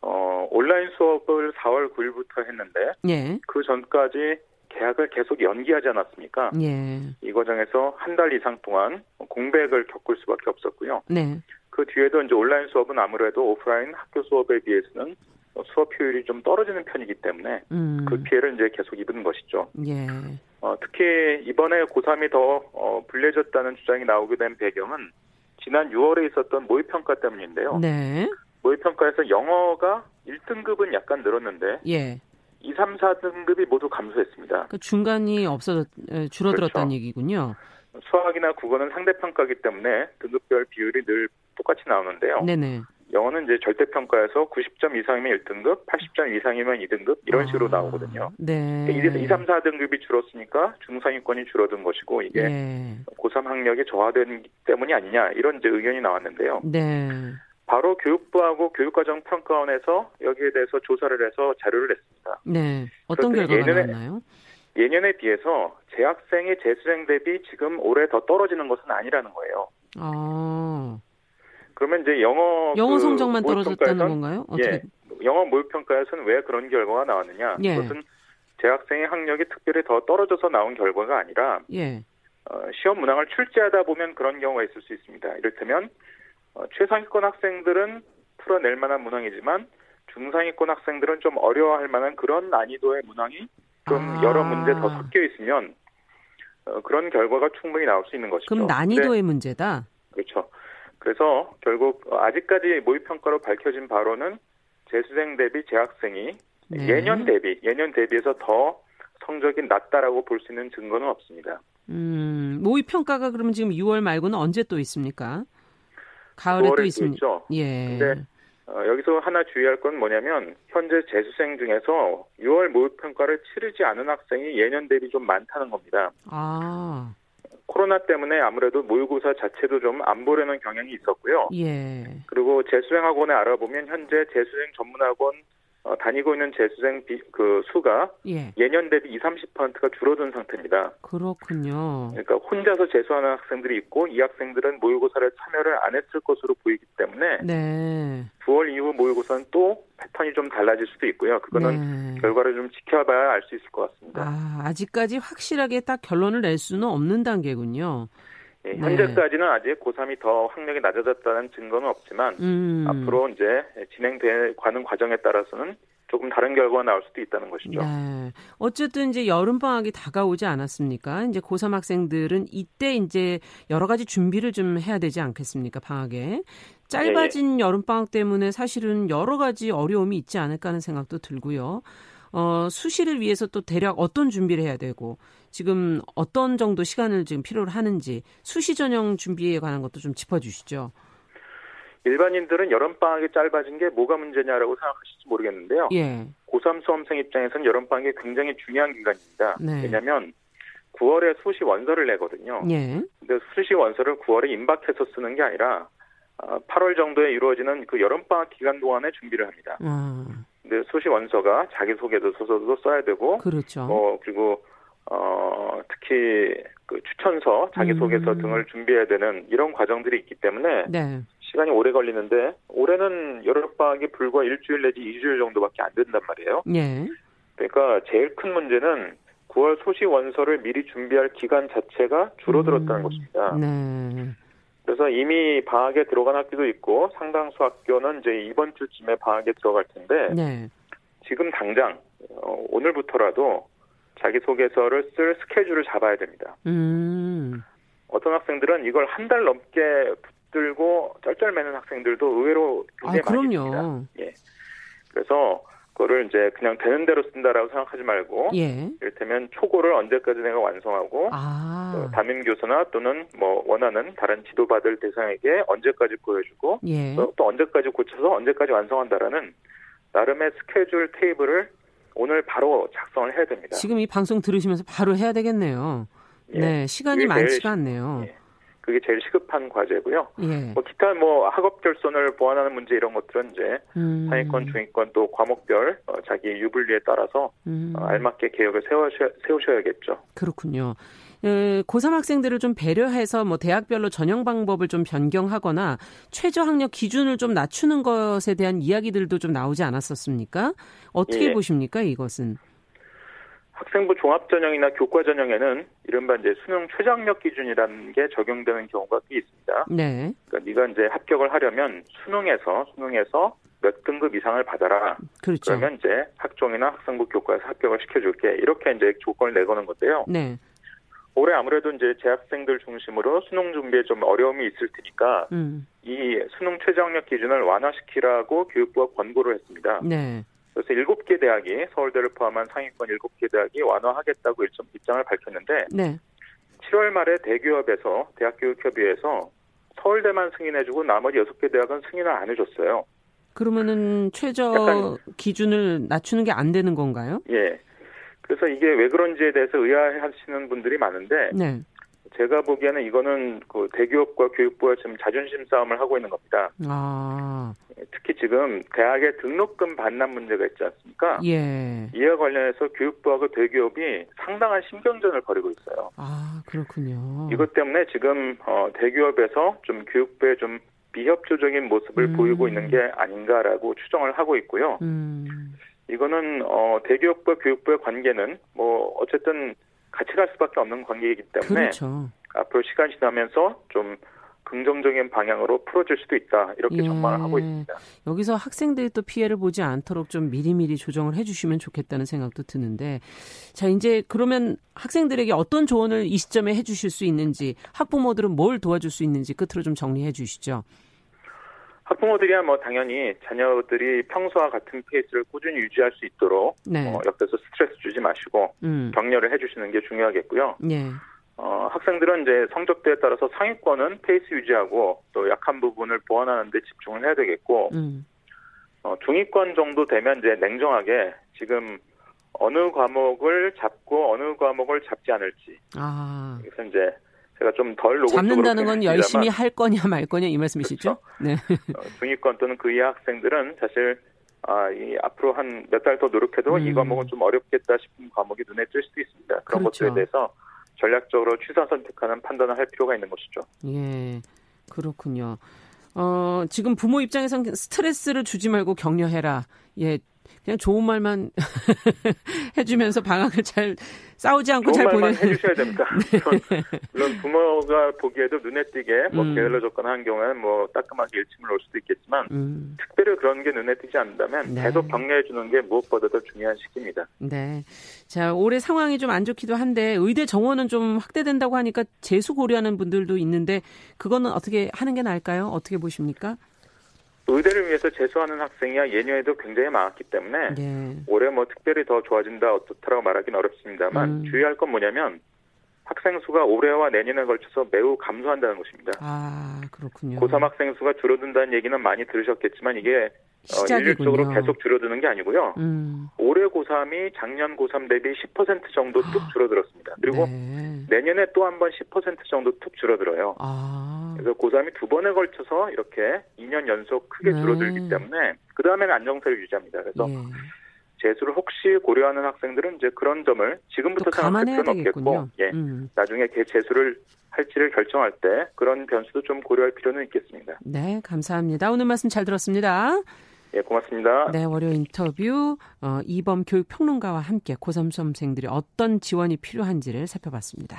어, 온라인 수업을 4월 9일부터 했는데 예. 그 전까지 계약을 계속 연기하지 않았습니까? 예. 이 과정에서 한 달 이상 동안 공백을 겪을 수밖에 없었고요. 네. 그 뒤에도 이제 온라인 수업은 아무래도 오프라인 학교 수업에 비해서는 수업 효율이 좀 떨어지는 편이기 때문에 음. 그 피해를 이제 계속 입은 것이죠. 예. 어, 특히 이번에 고3이 더 어, 불리해졌다는 주장이 나오게 된 배경은 지난 6월에 있었던 모의평가 때문인데요. 네. 모의평가에서 영어가 1등급은 약간 늘었는데 예. 2, 3, 4등급이 모두 감소했습니다. 그 중간이 없어졌 줄어들었다는 그렇죠. 얘기군요. 수학이나 국어는 상대평가기 때문에 등급별 비율이 늘 똑같이 나오는데요. 네네. 영어는 이제 절대평가에서 90점 이상이면 1등급, 80점 이상이면 2등급 이런 식으로 아, 나오거든요. 네. 이래서 2, 3, 4등급이 줄었으니까 중상위권이 줄어든 것이고 이게 예. 고3 학력이 저하되기 때문이 아니냐 이런 이제 의견이 나왔는데요. 네. 바로 교육부하고 교육과정 평가원에서 여기에 대해서 조사를 해서 자료를 냈습니다. 네. 어떤 결과가 예전에- 나왔나요? 예년에 비해서 재학생의 재수생 대비 지금 올해 더 떨어지는 것은 아니라는 거예요. 아. 그러면 이제 영어 영어 그 성적만 떨어졌다는 건가요? 어떻게? 예, 영어 모의평가에서는 왜 그런 결과가 나왔느냐? 예. 그것은 재학생의 학력이 특별히 더 떨어져서 나온 결과가 아니라 예. 어, 시험 문항을 출제하다 보면 그런 경우가 있을 수 있습니다. 이를테면 어, 최상위권 학생들은 풀어낼 만한 문항이지만 중상위권 학생들은 좀 어려워할 만한 그런 난이도의 문항이 좀 아. 여러 문제 더 섞여 있으면 어, 그런 결과가 충분히 나올 수 있는 것이죠. 그럼 근데- 난이도의 문제다. 그렇죠. 그래서 결국 아직까지 모의 평가로 밝혀진 바로는 재수생 대비 재학생이 네. 예년 대비 예년 대비해서 더 성적이 낮다라고 볼 수 있는 증거는 없습니다. 음, 모의 평가가 그러면 지금 6월 말고는 언제 또 있습니까? 가을에 또 9월에 있습니다. 있죠. 예. 근데 어, 여기서 하나 주의할 건 뭐냐면 현재 재수생 중에서 6월 모의평가를 치르지 않은 학생이 예년 대비 좀 많다는 겁니다. 아. 코로나 때문에 아무래도 모의고사 자체도 좀 안 보려는 경향이 있었고요. 예. 그리고 재수생 학원에 알아보면 현재 재수생 전문학원 어, 다니고 있는 재수생 비, 그 수가 예. 예년 대비 20, 30%가 줄어든 상태입니다. 그렇군요. 그러니까 혼자서 재수하는 학생들이 있고 이 학생들은 모의고사를 참여를 안 했을 것으로 보이기 때문에 네. 9월 이후 모의고사는 또 패턴이 좀 달라질 수도 있고요. 그거는 네. 결과를 좀 지켜봐야 알 수 있을 것 같습니다. 아, 아직까지 확실하게 딱 결론을 낼 수는 없는 단계군요. 예, 네. 현재까지는 아직 고3이 더 학력이 낮아졌다는 증거는 없지만 음. 앞으로 이제 진행되는 과정에 따라서는 조금 다른 결과가 나올 수도 있다는 것이죠. 네. 어쨌든 이제 여름 방학이 다가오지 않았습니까? 이제 고3 학생들은 이때 이제 여러 가지 준비를 좀 해야 되지 않겠습니까? 방학에. 짧아진 여름 방학 때문에 사실은 여러 가지 어려움이 있지 않을까 하는 생각도 들고요. 어, 수시를 위해서 또 대략 어떤 준비를 해야 되고 지금 어떤 정도 시간을 지금 필요로 하는지 수시 전형 준비에 관한 것도 좀 짚어 주시죠. 일반인들은 여름방학이 짧아진 게 뭐가 문제냐라고 생각하실지 모르겠는데요. 예. 고3 수험생 입장에서는 여름방학이 굉장히 중요한 기간입니다. 네. 왜냐하면 9월에 수시 원서를 내거든요. 예. 근데 수시 원서를 9월에 임박해서 쓰는 게 아니라 8월 정도에 이루어지는 그 여름방학 기간 동안에 준비를 합니다. 아, 근데 수시 원서가 자기소개도 서서도 써야 되고 그렇죠. 어 그리고 어 특히 그 추천서, 자기소개서 음. 등을 준비해야 되는 이런 과정들이 있기 때문에 네. 시간이 오래 걸리는데 올해는 여름방학이 불과 일주일 내지 2주일 정도밖에 안 된단 말이에요. 예. 그러니까 제일 큰 문제는 9월 소시 원서를 미리 준비할 기간 자체가 줄어들었다는 음, 것입니다. 네. 그래서 이미 방학에 들어간 학교도 있고 상당수 학교는 이제 이번 주쯤에 방학에 들어갈 텐데 네. 지금 당장 어, 오늘부터라도 자기소개서를 쓸 스케줄을 잡아야 됩니다. 음. 어떤 학생들은 이걸 한 달 넘게 붙들고 쩔쩔매는 학생들도 의외로 아, 굉장히 많이 있습니다. 그럼요. 예. 그래서 그거를 이제 그냥 되는 대로 쓴다라고 생각하지 말고 예. 이를테면 초고를 언제까지 내가 완성하고 아. 어, 담임 교수나 또는 뭐 원하는 다른 지도받을 대상에게 언제까지 보여주고 예. 또, 또 언제까지 고쳐서 언제까지 완성한다라는 나름의 스케줄 테이블을 오늘 바로 작성을 해야 됩니다. 지금 이 방송 들으시면서 바로 해야 되겠네요. 예. 네, 시간이 많지가 않네요. 예. 그게 제일 시급한 과제고요. 예. 뭐 기타 뭐 학업 결손을 보완하는 문제 이런 것들은 이제 음. 상위권, 중위권 또 과목별 어, 자기 유불리에 따라서 음. 어, 알맞게 계획을 세우셔, 세우셔야겠죠. 그렇군요. 에, 고3 학생들을 좀 배려해서 뭐 대학별로 전형 방법을 좀 변경하거나 최저 학력 기준을 좀 낮추는 것에 대한 이야기들도 좀 나오지 않았었습니까? 어떻게 예. 보십니까, 이것은? 학생부 종합전형이나 교과전형에는 이른바 이제 수능 최저학력 기준이라는 게 적용되는 경우가 꽤 있습니다. 네. 그러니까 네가 이제 합격을 하려면 수능에서 수능에서 몇 등급 이상을 받아라. 그렇죠. 그러면 이제 학종이나 학생부 교과에서 합격을 시켜줄게. 이렇게 이제 조건을 내거는 건데요. 네. 올해 아무래도 이제 재학생들 중심으로 수능 준비에 좀 어려움이 있을 테니까 음. 이 수능 최저학력 기준을 완화시키라고 교육부가 권고를 했습니다. 네. 그래서 일곱 개 대학이 서울대를 포함한 상위권 일곱 개 대학이 완화하겠다고 일점 입장을 밝혔는데 네. 7월 말에 대기업에서 대학교육협의회에서 서울대만 승인해주고 나머지 여섯 개 대학은 승인을 안 해줬어요. 그러면은 최저 약간- 기준을 낮추는 게 안 되는 건가요? 예. 그래서 이게 왜 그런지에 대해서 의아해하시는 분들이 많은데 네. 제가 보기에는 이거는 그 대기업과 교육부가 지금 자존심 싸움을 하고 있는 겁니다. 아, 특히 지금 대학의 등록금 반납 문제가 있지 않습니까? 예. 이와 관련해서 교육부하고 대기업이 상당한 신경전을 벌이고 있어요. 아, 그렇군요. 이것 때문에 지금 어, 대기업에서 좀 교육부에 좀 비협조적인 모습을 음. 보이고 있는 게 아닌가라고 추정을 하고 있고요. 음, 이거는 어, 대기업과 교육부의 관계는 뭐 어쨌든 같이 갈 수밖에 없는 관계이기 때문에 그렇죠. 앞으로 시간이 지나면서 좀 긍정적인 방향으로 풀어질 수도 있다 이렇게 예. 전망을 하고 있습니다. 여기서 학생들이 또 피해를 보지 않도록 좀 미리미리 조정을 해주시면 좋겠다는 생각도 드는데, 자, 이제 그러면 학생들에게 어떤 조언을 이 시점에 해주실 수 있는지, 학부모들은 뭘 도와줄 수 있는지 끝으로 좀 정리해 주시죠. 학부모들이야 뭐 당연히 자녀들이 평소와 같은 페이스를 꾸준히 유지할 수 있도록 네. 어, 옆에서 스트레스 주지 마시고 음, 격려를 해주시는 게 중요하겠고요. 예, 어, 학생들은 이제 성적대에 따라서 상위권은 페이스 유지하고 또 약한 부분을 보완하는 데 집중을 해야 되겠고 음, 어, 중위권 정도 되면 이제 냉정하게 지금 어느 과목을 잡고 어느 과목을 잡지 않을지 아. 그래서 이제 제가 좀 덜 노골적으로 잡는다는 건 열심히 할 거냐 말 거냐 이 말씀이시죠? 네. 어, 중위권 또는 그 이하 학생들은 사실 아, 이 앞으로 한 몇 달 더 노력해도 이 음. 과목은 좀 어렵겠다 싶은 과목이 눈에 띌 수도 있습니다. 그런 그렇죠. 것들에 대해서 전략적으로 취사 선택하는 판단을 할 필요가 있는 것이죠. 예, 그렇군요. 어, 지금 부모 입장에선 스트레스를 주지 말고 격려해라. 예, 그냥 좋은 말만 해주면서 방학을 잘 싸우지 않고 좋은 잘 말만 보내. 해주셔야 됩니다. 물론, 물론 부모가 보기에도 눈에 띄게 뭐 음. 게을러 접근하는 경우에는 뭐 따끔하게 일침을 올 수도 있겠지만 음, 특별히 그런 게 눈에 띄지 않는다면 네. 계속 격려해 주는 게 무엇보다도 중요한 시기입니다. 네. 자, 올해 상황이 좀 안 좋기도 한데 의대 정원은 좀 확대된다고 하니까 재수 고려하는 분들도 있는데 그거는 어떻게 하는 게 나을까요? 어떻게 보십니까? 의대를 위해서 재수하는 학생이야 예년에도 굉장히 많았기 때문에 예. 올해 뭐 특별히 더 좋아진다 어떻다라고 말하기는 어렵습니다만 음. 주의할 건 뭐냐면 학생 수가 올해와 내년에 걸쳐서 매우 감소한다는 것입니다. 아, 그렇군요. 고3 학생 수가 줄어든다는 얘기는 많이 들으셨겠지만 이게 어, 시작이군요. 일률적으로 계속 줄어드는 게 아니고요. 음. 올해 고3이 작년 고3 대비 10% 정도 뚝 줄어들었습니다. 그리고 네. 내년에 또 한 번 10% 정도 툭 줄어들어요. 아. 그래서 고3이 두 번에 걸쳐서 이렇게 2년 연속 크게 네. 줄어들기 때문에 그 다음에는 안정세를 유지합니다. 그래서 예. 재수를 혹시 고려하는 학생들은 이제 그런 점을 지금부터 생각할 필요는 없겠고, 예, 음. 나중에 재수를 할지를 결정할 때 그런 변수도 좀 고려할 필요는 있겠습니다. 네, 감사합니다. 오늘 말씀 잘 들었습니다. 예, 고맙습니다. 네, 월요 인터뷰 어, 이범 교육평론가와 함께 고3 수험생들이 어떤 지원이 필요한지를 살펴봤습니다.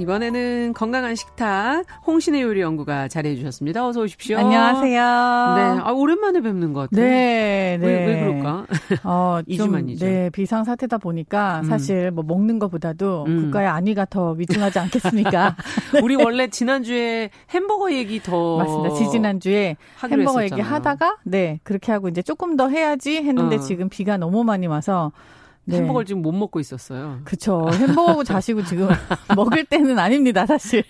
이번에는 건강한 식탁 홍신의 요리 연구가 자리해 주셨습니다. 어서 오십시오. 안녕하세요. 네, 아, 오랜만에 뵙는 것 같아요. 네, 네. 왜, 왜 그럴까? 어, 2주 만이죠. 네, 비상 사태다 보니까 음. 사실 뭐 먹는 것보다도 음. 국가의 안위가 더 위중하지 않겠습니까? 네. 우리 원래 지난주에 햄버거 얘기 더 맞습니다. 지지난주에 햄버거 얘기 하다가 네, 그렇게 하고 이제 조금 더 해야지 했는데 어. 지금 비가 너무 많이 와서 네. 햄버거를 지금 못 먹고 있었어요. 그쵸. 햄버거 자시고 지금 먹을 때는 아닙니다, 사실.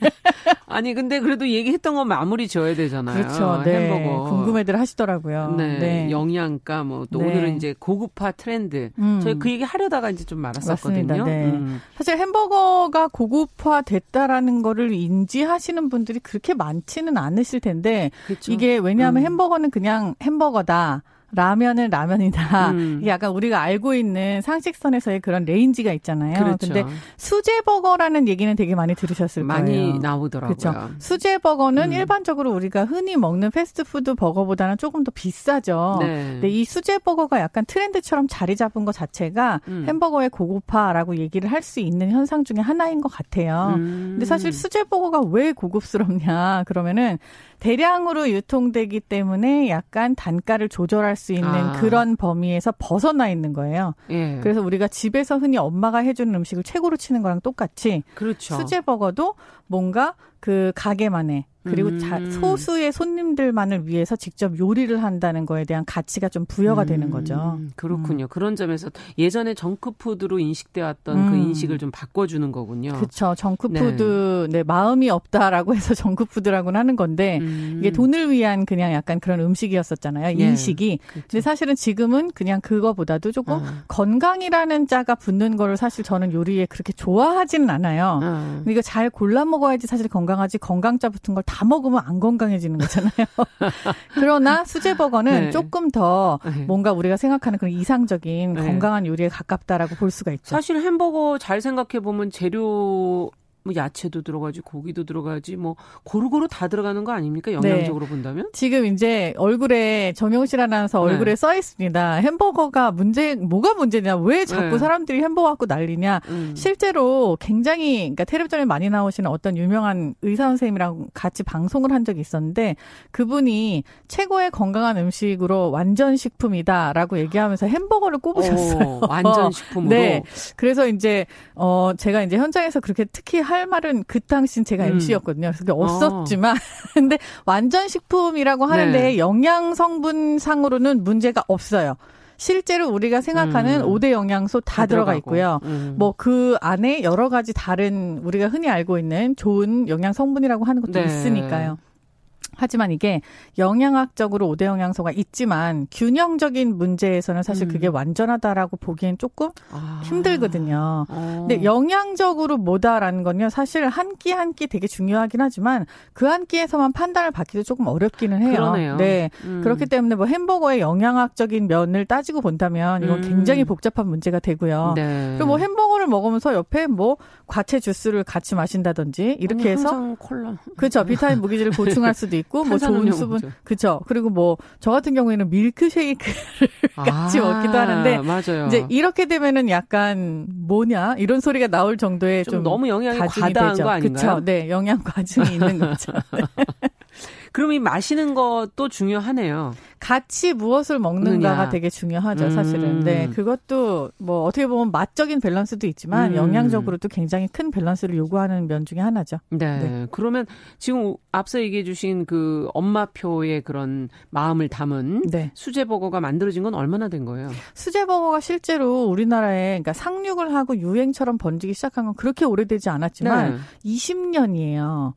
아니, 근데 그래도 얘기했던 건 마무리 지어야 되잖아요. 그렇죠. 네. 햄버거. 궁금해들 하시더라고요. 네. 네. 영양가, 뭐, 또 네. 오늘은 이제 고급화 트렌드. 음. 저희 그 얘기 하려다가 이제 좀 말았었거든요. 네. 음. 사실 햄버거가 고급화 됐다라는 거를 인지하시는 분들이 그렇게 많지는 않으실 텐데, 그렇죠. 이게 왜냐하면 음. 햄버거는 그냥 햄버거다. 라면은 라면이다. 음. 이게 약간 우리가 알고 있는 상식선에서의 그런 range가 있잖아요. 그렇죠. 근데 수제 버거라는 얘기는 되게 많이 들으셨을 많이 거예요. 많이 나오더라고요. 그렇죠. 수제 버거는 음. 일반적으로 우리가 흔히 먹는 패스트푸드 버거보다는 조금 더 비싸죠. 네. 근데 이 수제 버거가 약간 트렌드처럼 자리 잡은 것 자체가 음. 햄버거의 고급화라고 얘기를 할 수 있는 현상 중에 하나인 것 같아요. 음. 근데 사실 수제 버거가 왜 고급스럽냐? 그러면은 대량으로 유통되기 때문에 약간 단가를 조절할 수 있는 아. 그런 범위에서 벗어나 있는 거예요. 예. 그래서 우리가 집에서 흔히 엄마가 해주는 음식을 최고로 치는 거랑 똑같이 그렇죠. 수제 버거도 뭔가 그 가게만의 그리고 음. 자, 소수의 손님들만을 위해서 직접 요리를 한다는 거에 대한 가치가 좀 부여가 음. 되는 거죠. 그렇군요. 음. 그런 점에서 예전에 정크푸드로 인식돼 왔던 그 음. 인식을 좀 바꿔주는 거군요. 그렇죠. 정크푸드 네. 네. 마음이 없다라고 해서 정크푸드라고는 하는 건데 음. 이게 돈을 위한 그냥 약간 그런 음식이었었잖아요. 예. 인식이. 그렇죠. 근데 사실은 지금은 그냥 그거보다도 조금 아. 건강이라는 자가 붙는 거를 사실 저는 요리에 그렇게 좋아하지는 않아요. 아. 이거 잘 골라 먹어야지 사실 건강하지 건강자 붙은 걸다 다 먹으면 안 건강해지는 거잖아요. 그러나 수제버거는 네. 조금 더 네. 뭔가 우리가 생각하는 그런 이상적인 네. 건강한 요리에 가깝다라고 볼 수가 있죠. 사실 햄버거 잘 생각해 보면 재료 뭐 야채도 들어가지 고기도 들어가지 뭐 고루고루 다 들어가는 거 아닙니까 영양적으로 네. 본다면 지금 이제 얼굴에 정용실 아나운서 네. 얼굴에 네. 써 있습니다 햄버거가 문제 뭐가 문제냐 왜 자꾸 네. 사람들이 햄버거 갖고 난리냐 음. 실제로 굉장히 그러니까 텔레비전에 많이 나오시는 어떤 유명한 의사 선생님이랑 같이 방송을 한 적이 있었는데 그분이 최고의 건강한 음식으로 완전 식품이다라고 얘기하면서 햄버거를 꼽으셨어요 오, 완전 식품으로 네 그래서 이제 어 제가 이제 현장에서 그렇게 특히 할할 말은 그 당시는 제가 음. MC였거든요. 그래서 없었지만 어. 근데 완전 식품이라고 하는데 네. 영양 성분 상으로는 문제가 없어요. 실제로 우리가 생각하는 음. 5대 영양소 다, 다 들어가 있고요. 음. 뭐그 안에 여러 가지 다른 우리가 흔히 알고 있는 좋은 영양 성분이라고 하는 것도 네. 있으니까요. 하지만 이게 영양학적으로 5대 영양소가 있지만 균형적인 문제에서는 사실 음. 그게 완전하다라고 보기엔 조금 아. 힘들거든요. 어. 근데 영양적으로 뭐다라는 건요. 사실 한끼 한 끼 되게 중요하긴 하지만 그 한 끼에서만 판단을 받기도 조금 어렵기는 해요. 그러네요. 네. 음. 그렇기 때문에 뭐 햄버거의 영양학적인 면을 따지고 본다면 이건 음. 굉장히 복잡한 문제가 되고요. 네. 그리고 뭐 햄버거를 먹으면서 옆에 뭐 과채 주스를 같이 마신다든지 이렇게 아니, 해서 콜라. 그렇죠. 비타민 무기질을 보충할 수도 있고 뭐 좋은 수분 그렇죠. 그리고 뭐 저 같은 경우에는 밀크쉐이크를 같이 아, 먹기도 하는데 맞아요. 이제 이렇게 되면은 약간 뭐냐 이런 소리가 나올 정도의 좀, 좀 너무 영양이 과다한 되죠. 거 아닌가요? 그렇죠. 네, 영양 과증이 있는 거죠. 네. 그럼 이 마시는 것도 중요하네요. 같이 무엇을 먹는가가 먹느냐. 되게 중요하죠, 사실은. 음. 네, 그것도 뭐 어떻게 보면 맛적인 밸런스도 있지만 음. 영양적으로도 굉장히 큰 밸런스를 요구하는 면 중에 하나죠. 네. 네. 그러면 지금 앞서 얘기해 주신 그 엄마표의 그런 마음을 담은 네. 수제버거가 만들어진 건 얼마나 된 거예요? 수제버거가 실제로 우리나라에 그러니까 상륙을 하고 유행처럼 번지기 시작한 건 그렇게 오래되지 않았지만 네. 20년이에요.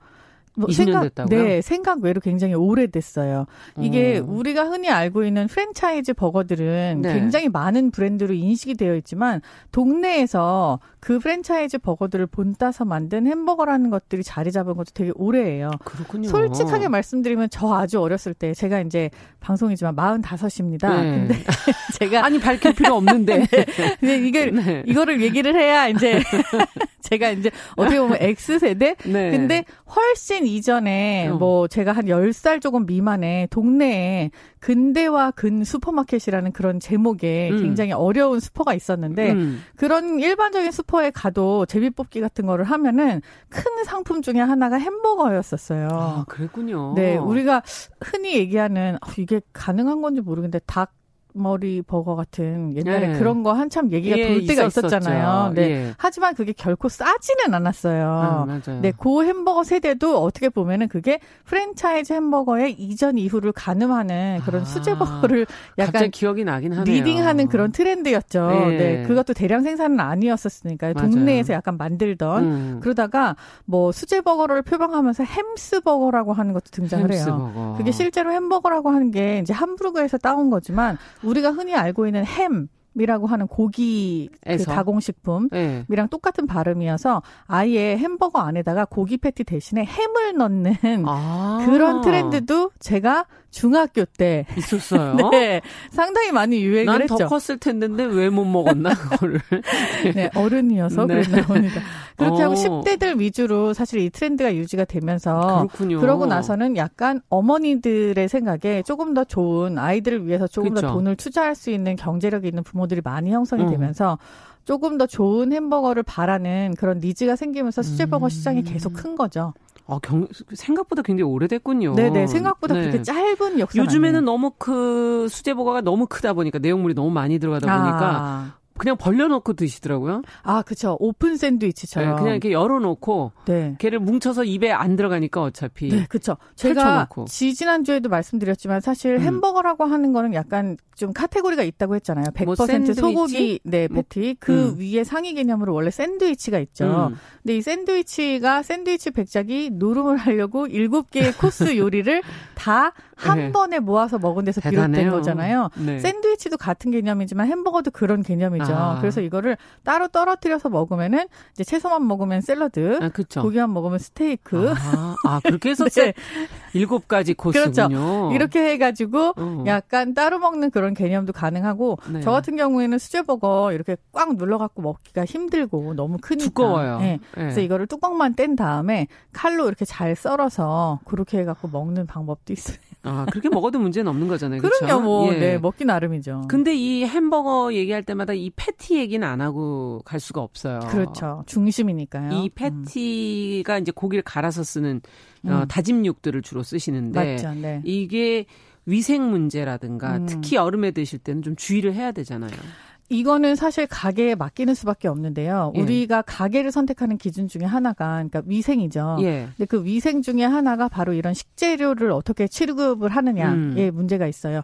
뭐 20년 생각, 됐다고요? 네, 생각 외로 굉장히 오래됐어요. 이게 어. 우리가 흔히 알고 있는 프랜차이즈 버거들은 네. 굉장히 많은 브랜드로 인식이 되어 있지만 동네에서 그 프랜차이즈 버거들을 본따서 만든 햄버거라는 것들이 자리 잡은 것도 되게 오래예요. 그렇군요. 솔직하게 말씀드리면 저 아주 어렸을 때 제가 이제 방송이지만 45입니다. 네. 근데 제가 아니 밝힐 필요 없는데. 네. 근데 이게 네. 이거를 얘기를 해야 이제 제가 이제 어떻게 보면 X세대? 네. 근데 훨씬 이전에 어. 뭐 제가 한 10살 조금 미만의 동네에 근대와 근 슈퍼마켓이라는 그런 제목의 음. 굉장히 어려운 슈퍼가 있었는데 음. 그런 일반적인 슈퍼에 가도 제비뽑기 같은 거를 하면은 큰 상품 중에 하나가 햄버거였었어요. 아, 그랬군요. 네, 우리가 흔히 얘기하는 어, 이게 가능한 건지 모르겠는데 닭 머리 버거 같은 옛날에 네. 그런 거 한참 얘기가 예, 돌 때가 있었었죠. 있었잖아요. 네. 예. 하지만 그게 결코 싸지는 않았어요. 아, 맞아요. 네, 그 햄버거 세대도 어떻게 보면은 그게 프랜차이즈 햄버거의 이전 이후를 가늠하는 그런 아, 수제 버거를 약간 기억이 나긴 하네요. leading하는 그런 트렌드였죠. 예. 네, 그것도 대량 생산은 아니었었으니까 동네에서 약간 만들던 음. 그러다가 뭐 수제 버거를 표방하면서 햄스 버거라고 하는 것도 등장을 해요. 버거. 그게 실제로 햄버거라고 하는 게 이제 함부르그에서 따온 거지만 우리가 흔히 알고 있는 햄 이라고 하는 고기 그 가공식품이랑 네. 똑같은 발음이어서 아예 햄버거 안에다가 고기 패티 대신에 햄을 넣는 아~ 그런 트렌드도 제가 중학교 때 있었어요. 네, 상당히 많이 유행을 했죠. 난 더 컸을 텐데 왜 못 먹었나 그거를. 네, 어른이어서 네. 그랬나 봅니다. 그렇게 어. 하고 10대들 위주로 사실 이 트렌드가 유지가 되면서 그렇군요. 그러고 나서는 약간 어머니들의 생각에 조금 더 좋은 아이들을 위해서 조금 그렇죠. 더 돈을 투자할 수 있는 경제력이 있는 부모들이 많이 형성이 음. 되면서 조금 더 좋은 햄버거를 바라는 그런 needs가 생기면서 수제버거 음. 시장이 계속 큰 거죠. 아, 경, 생각보다 굉장히 오래됐군요. 네네, 생각보다 네. 그렇게 짧은 역사. 요즘에는 아니에요. 너무 그 수제버거가 너무 크다 보니까 내용물이 너무 많이 들어가다 보니까 아. 그냥 벌려놓고 드시더라고요. 아, 그쵸. 오픈 샌드위치처럼. 네, 그냥 이렇게 열어놓고. 네. 걔를 뭉쳐서 입에 안 들어가니까 어차피. 네, 그쵸. 제가 지지난주에도 말씀드렸지만 사실 음. 햄버거라고 하는 거는 약간 좀 카테고리가 있다고 했잖아요. 100%뭐 소고기 네 뭐, 패티 그 음. 위에 상위 개념으로 원래 샌드위치가 있죠. 음. 근데 이 샌드위치가 샌드위치 백작이 노름을 하려고 7개의 코스 요리를 다 한 네. 번에 모아서 먹은 데서 대단해요. 비롯된 거잖아요. 네. 샌드위치도 같은 개념이지만 햄버거도 그런 개념이죠. 아. 그래서 이거를 따로 떨어뜨려서 먹으면은 이제 채소만 먹으면 샐러드, 아, 고기만 먹으면 스테이크. 아, 아 그렇게 해서 네. 일곱 가지 코스군요. 그렇죠. 이렇게 해가지고 어. 약간 따로 먹는 그런 그런 개념도 가능하고 네. 저 같은 경우에는 수제버거 이렇게 꽉 눌러갖고 먹기가 힘들고 너무 크니까 두꺼워요. 네. 네. 그래서 이거를 뚜껑만 뗀 다음에 칼로 이렇게 잘 썰어서 그렇게 해갖고 먹는 방법도 있어요. 아 그렇게 먹어도 문제는 없는 거잖아요. 그렇죠? 그럼요, 뭐 예. 네, 먹기 나름이죠. 근데 이 햄버거 얘기할 때마다 이 패티 얘기는 안 하고 갈 수가 없어요. 그렇죠, 중심이니까요. 이 패티가 음. 이제 고기를 갈아서 쓰는 어, 음. 다짐 육들을 주로 쓰시는데 맞죠, 네. 이게 위생 문제라든가 음. 특히 여름에 드실 때는 좀 주의를 해야 되잖아요. 이거는 사실 가게에 맡기는 수밖에 없는데요. 예. 우리가 가게를 선택하는 기준 중에 하나가 그러니까 위생이죠. 예. 근데 그 위생 중에 하나가 바로 이런 식재료를 어떻게 취급을 하느냐에 음. 문제가 있어요.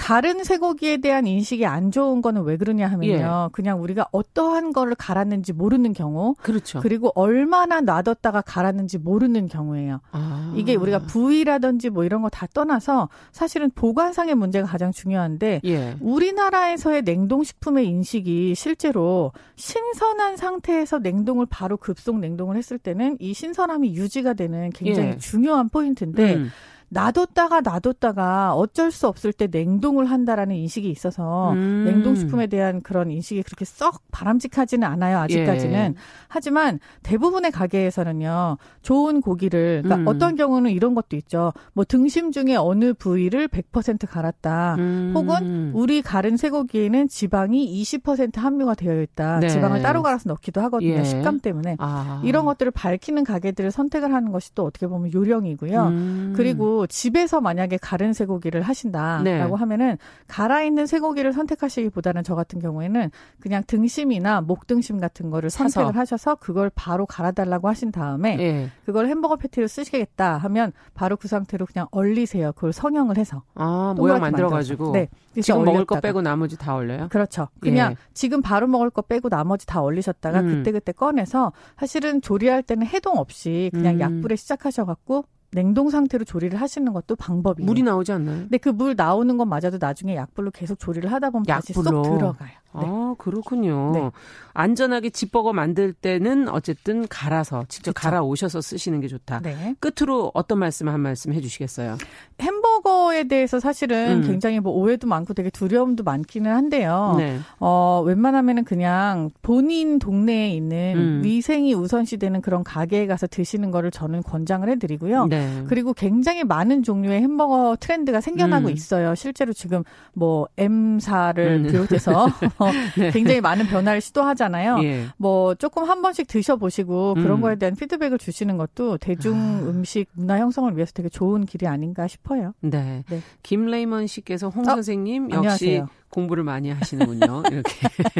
가른 쇠고기에 대한 인식이 안 좋은 거는 왜 그러냐 하면요. 예. 그냥 우리가 어떠한 거를 갈았는지 모르는 경우. 그렇죠. 그리고 얼마나 놔뒀다가 갈았는지 모르는 경우예요. 아. 이게 우리가 부위라든지 뭐 이런 거 다 떠나서 사실은 보관상의 문제가 가장 중요한데 예. 우리나라에서의 냉동식품의 인식이 실제로 신선한 상태에서 냉동을 바로 급속 냉동을 했을 때는 이 신선함이 유지가 되는 굉장히 예. 중요한 포인트인데 음. 놔뒀다가 놔뒀다가 어쩔 수 없을 때 냉동을 한다라는 인식이 있어서 음. 냉동식품에 대한 그런 인식이 그렇게 썩 바람직하지는 않아요 아직까지는 예. 하지만 대부분의 가게에서는요 좋은 고기를 그러니까 음. 어떤 경우는 이런 것도 있죠 뭐 등심 중에 어느 부위를 100% 갈았다 음. 혹은 우리 가른 쇠고기에는 지방이 20% 함유가 되어 있다 네. 지방을 따로 갈아서 넣기도 하거든요 예. 식감 때문에 아. 이런 것들을 밝히는 가게들을 선택을 하는 것이 또 어떻게 보면 요령이고요 음. 그리고 집에서 만약에 가른 쇠고기를 하신다라고 네. 하면은 갈아 있는 쇠고기를 선택하시기보다는 저 같은 경우에는 그냥 등심이나 목등심 같은 거를 사서. 선택을 하셔서 그걸 바로 갈아달라고 하신 다음에 네. 그걸 햄버거 패티로 쓰시겠다 하면 바로 그 상태로 그냥 얼리세요. 그걸 성형을 해서 아 모양 만들어가지고 네. 지금 먹을 거 빼고 나머지 다 얼려요? 그렇죠. 그냥 예. 지금 바로 먹을 거 빼고 나머지 다 얼리셨다가 음. 그때 그때 꺼내서 사실은 조리할 때는 해동 없이 그냥 음. 약불에 시작하셔갖고 냉동 상태로 조리를 하시는 것도 방법이에요. 물이 나오지 않나요? 근데 그 물 나오는 것마저도 나중에 약불로 계속 조리를 하다 보면 약불로. 다시 쏙 들어가요. 네. 아, 그렇군요. 네. 안전하게 집버거 만들 때는 어쨌든 갈아서 직접 그쵸. 갈아 오셔서 쓰시는 게 좋다. 네. 끝으로 어떤 말씀 한 말씀 해 주시겠어요? 햄버거에 대해서 사실은 음. 굉장히 뭐 오해도 많고 되게 두려움도 많기는 한데요. 네. 어, 웬만하면은 그냥 본인 동네에 있는 음. 위생이 우선시되는 그런 가게에 가서 드시는 거를 저는 권장을 해 드리고요. 네. 그리고 굉장히 많은 종류의 햄버거 트렌드가 생겨나고 음. 있어요. 실제로 지금 뭐 M사를 음. 비롯해서 네. 굉장히 많은 변화를 시도하잖아요. 예. 뭐 조금 한 번씩 드셔보시고 그런 음. 거에 대한 피드백을 주시는 것도 대중 아. 음식 문화 형성을 위해서 되게 좋은 길이 아닌가 싶어요. 네. 네. 김레이먼 씨께서 홍 어? 선생님 역시 안녕하세요. 공부를 많이 하시는군요. 이렇게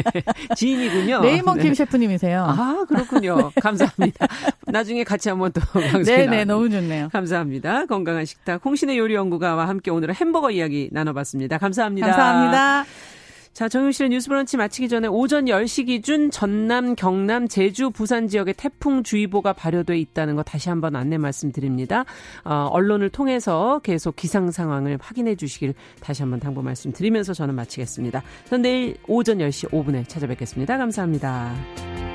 지인이군요. 레이먼 네. 김 셰프님이세요. 아 그렇군요. 감사합니다. 나중에 같이 한번 또 방송에 네네 너무 좋네요. 감사합니다. 건강한 식탁 홍신의 요리 연구가와 함께 오늘은 햄버거 이야기 나눠봤습니다. 감사합니다. 감사합니다. 자, 정용실의 뉴스 브런치 마치기 전에 오전 10시 기준 전남, 경남, 제주, 부산 지역에 태풍주의보가 발효돼 있다는 거 다시 한번 안내 말씀드립니다. 어, 언론을 통해서 계속 기상 상황을 확인해 주시길 다시 한번 당부 말씀드리면서 저는 마치겠습니다. 전 내일 오전 10시 5분에 찾아뵙겠습니다. 감사합니다.